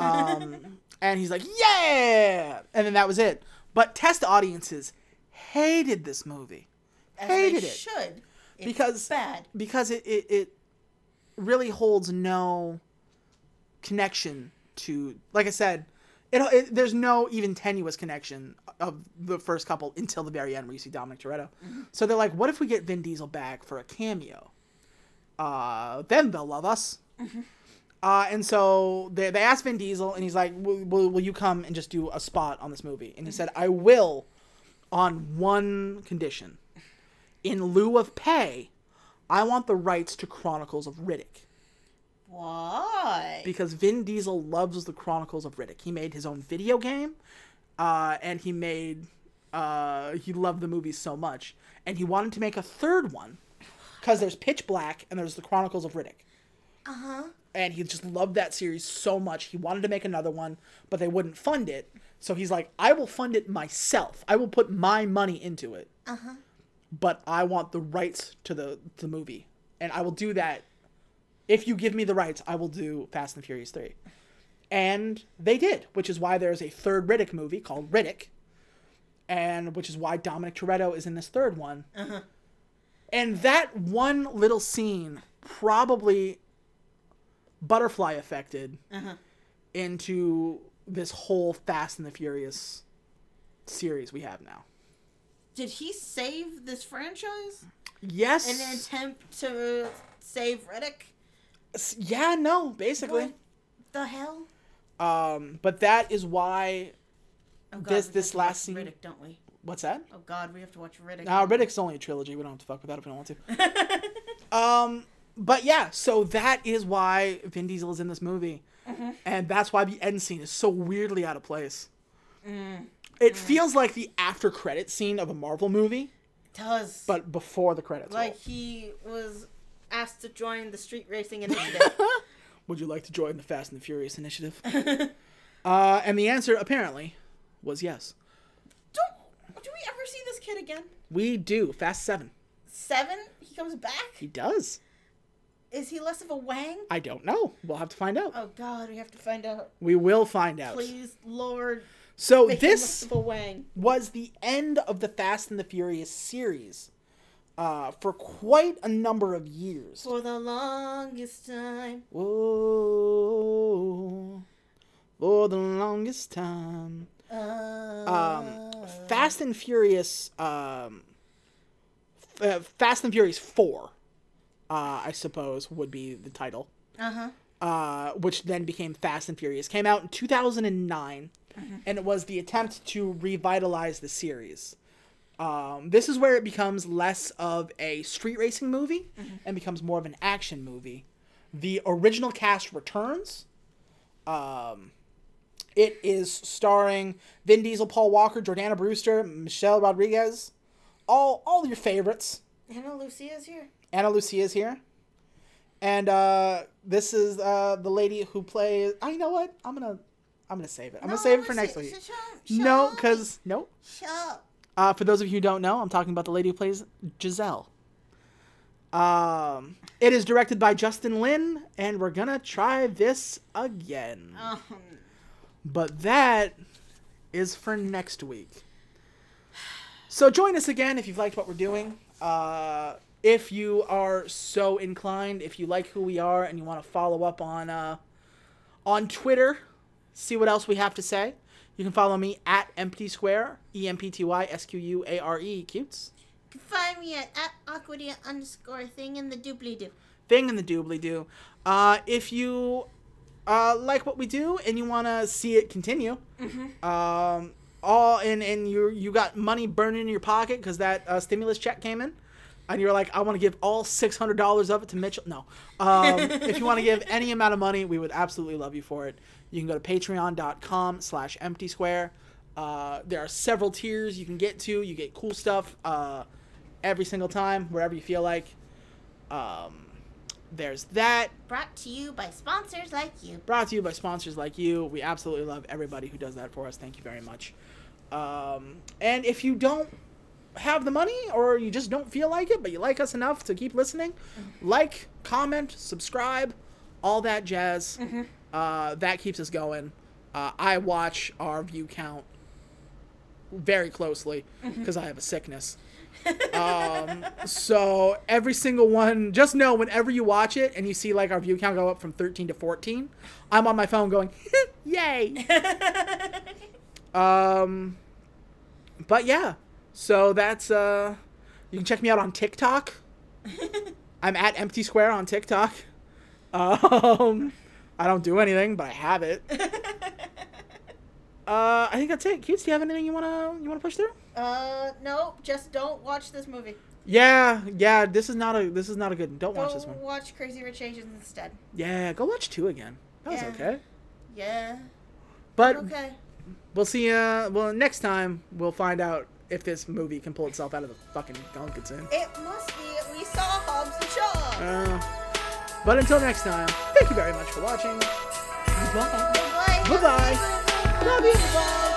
um, and he's like, "Yeah," and then that was it. But test audiences hated this movie As hated they it. Should It's because bad. because it, it it really holds no connection to like I said. It, it, there's no even tenuous connection of the first couple until the very end where you see Dominic Toretto. So they're like, what if we get Vin Diesel back for a cameo? Uh, then they'll love us. Uh, and so they, they asked Vin Diesel, and he's like, will, will, will you come and just do a spot on this movie? And he said, I will on one condition. In lieu of pay, I want the rights to Chronicles of Riddick Why? because Vin Diesel loves the Chronicles of Riddick. He made his own video game, uh, and he made uh, he loved the movies so much, and he wanted to make a third one because there's Pitch Black and there's the Chronicles of Riddick, Uh huh. and he just loved that series so much. He wanted to make another one, but they wouldn't fund it. So he's like, I will fund it myself. I will put my money into it, Uh huh. but I want the rights to the the movie, and I will do that. If you give me the rights, I will do Fast and the Furious 3. And they did, which is why there's a third Riddick movie called Riddick, and which is why Dominic Toretto is in this third one. Uh-huh. And that one little scene probably butterfly affected uh-huh. into this whole Fast and the Furious series we have now. Did he save this franchise Yes. in an attempt to save Riddick? Yeah, no, basically. What the hell? Um, but that is why Oh, God, This- this last scene- Riddick, don't we? What's that? Oh God, we have to watch Riddick. Uh, Riddick's only a trilogy. We don't have to fuck with that if we don't want to. um, but yeah, so that is why Vin Diesel is in this movie, and that's why the end scene is so weirdly out of place. It feels like the after credit scene of a Marvel movie, does but before the credits. like roll. he was asked to join the street racing initiative. Would you like to join the Fast and the Furious initiative? uh, and the answer apparently was yes. Don't do we ever see this kid again? We do. Fast Seven. Seven? He comes back? He does. Is he less of a wang? I don't know. We'll have to find out. Oh God, we have to find out. We will find out. Please, Lord, So make him less this of a wang. was the end of the Fast and the Furious series uh, for quite a number of years. For the longest time. Whoa, for the longest time. Uh, Um, Fast and Furious, um, uh, Fast and Furious Four, uh, I suppose would be the title. uh-huh. uh, which then became Fast and Furious, came out in 2009, and it was the attempt to revitalize the series. Um, this is where it becomes less of a street racing movie and becomes more of an action movie. The original cast returns. Um, it is starring Vin Diesel, Paul Walker, Jordana Brewster, Michelle Rodriguez, all all your favorites. Ana Lucia is here. Ana Lucia is here. And uh, this is uh, the lady who plays. I you know what? I'm gonna I'm gonna save it. I'm gonna save it for next week. No, because no. Shut Uh, for those of you who don't know, I'm talking about the lady who plays Giselle. Um, it is directed by Justin Lin, and we're gonna try this again. Um, But that is for next week. So join us again if you've liked what we're doing. Uh, if you are so inclined, if you like who we are and you want to follow up on uh, on Twitter, see what else we have to say. You can follow me at Empty Square, E M P T Y S Q U A R E, cutes. You can find me at, at Aquadia underscore thing in the doobly doo. thing in the doobly doo. Uh, if you uh, like what we do and you want to see it continue, um, all and and you you got money burning in your pocket because that uh, stimulus check came in, and you're like, I want to give all six hundred dollars of it to Mitchell. No, um, if you want to give any amount of money, we would absolutely love you for it. You can go to Patreon.com/slash Empty Square. Uh, there are several tiers you can get to. You get cool stuff uh, every single time, wherever you feel like. Um, there's that. Brought to you by sponsors like you. Brought to you by sponsors like you. We absolutely love everybody who does that for us. Thank you very much. Um, and if you don't have the money or you just don't feel like it, but you like us enough to keep listening, like, comment, subscribe, all that jazz. Uh, that keeps us going. Uh, I watch our view count very closely because I have a sickness. um, so every single one, just know whenever you watch it and you see like our view count go up from 13 to 14, I'm on my phone going, yay. um, but yeah, so that's, uh, you can check me out on TikTok. I'm at Empty Square on TikTok. Um, I don't do anything, but I have it. Uh, I think that's it. Cutes, do you have anything you wanna you wanna push through? Uh, no, just don't watch this movie. Yeah, yeah. This is not a this is not a good. Don't Go watch this one. watch Crazy Rich Asians instead. Yeah, go watch two again. That was okay. Yeah. But Okay. we'll see. Uh, well, next time we'll find out if this movie can pull itself out of the fucking gunk it's in. It must be. We saw Hobbs and Shaw. Uh, but until next time, thank you very much for watching. Bye. Bye. Bye-bye. Love you. Bye.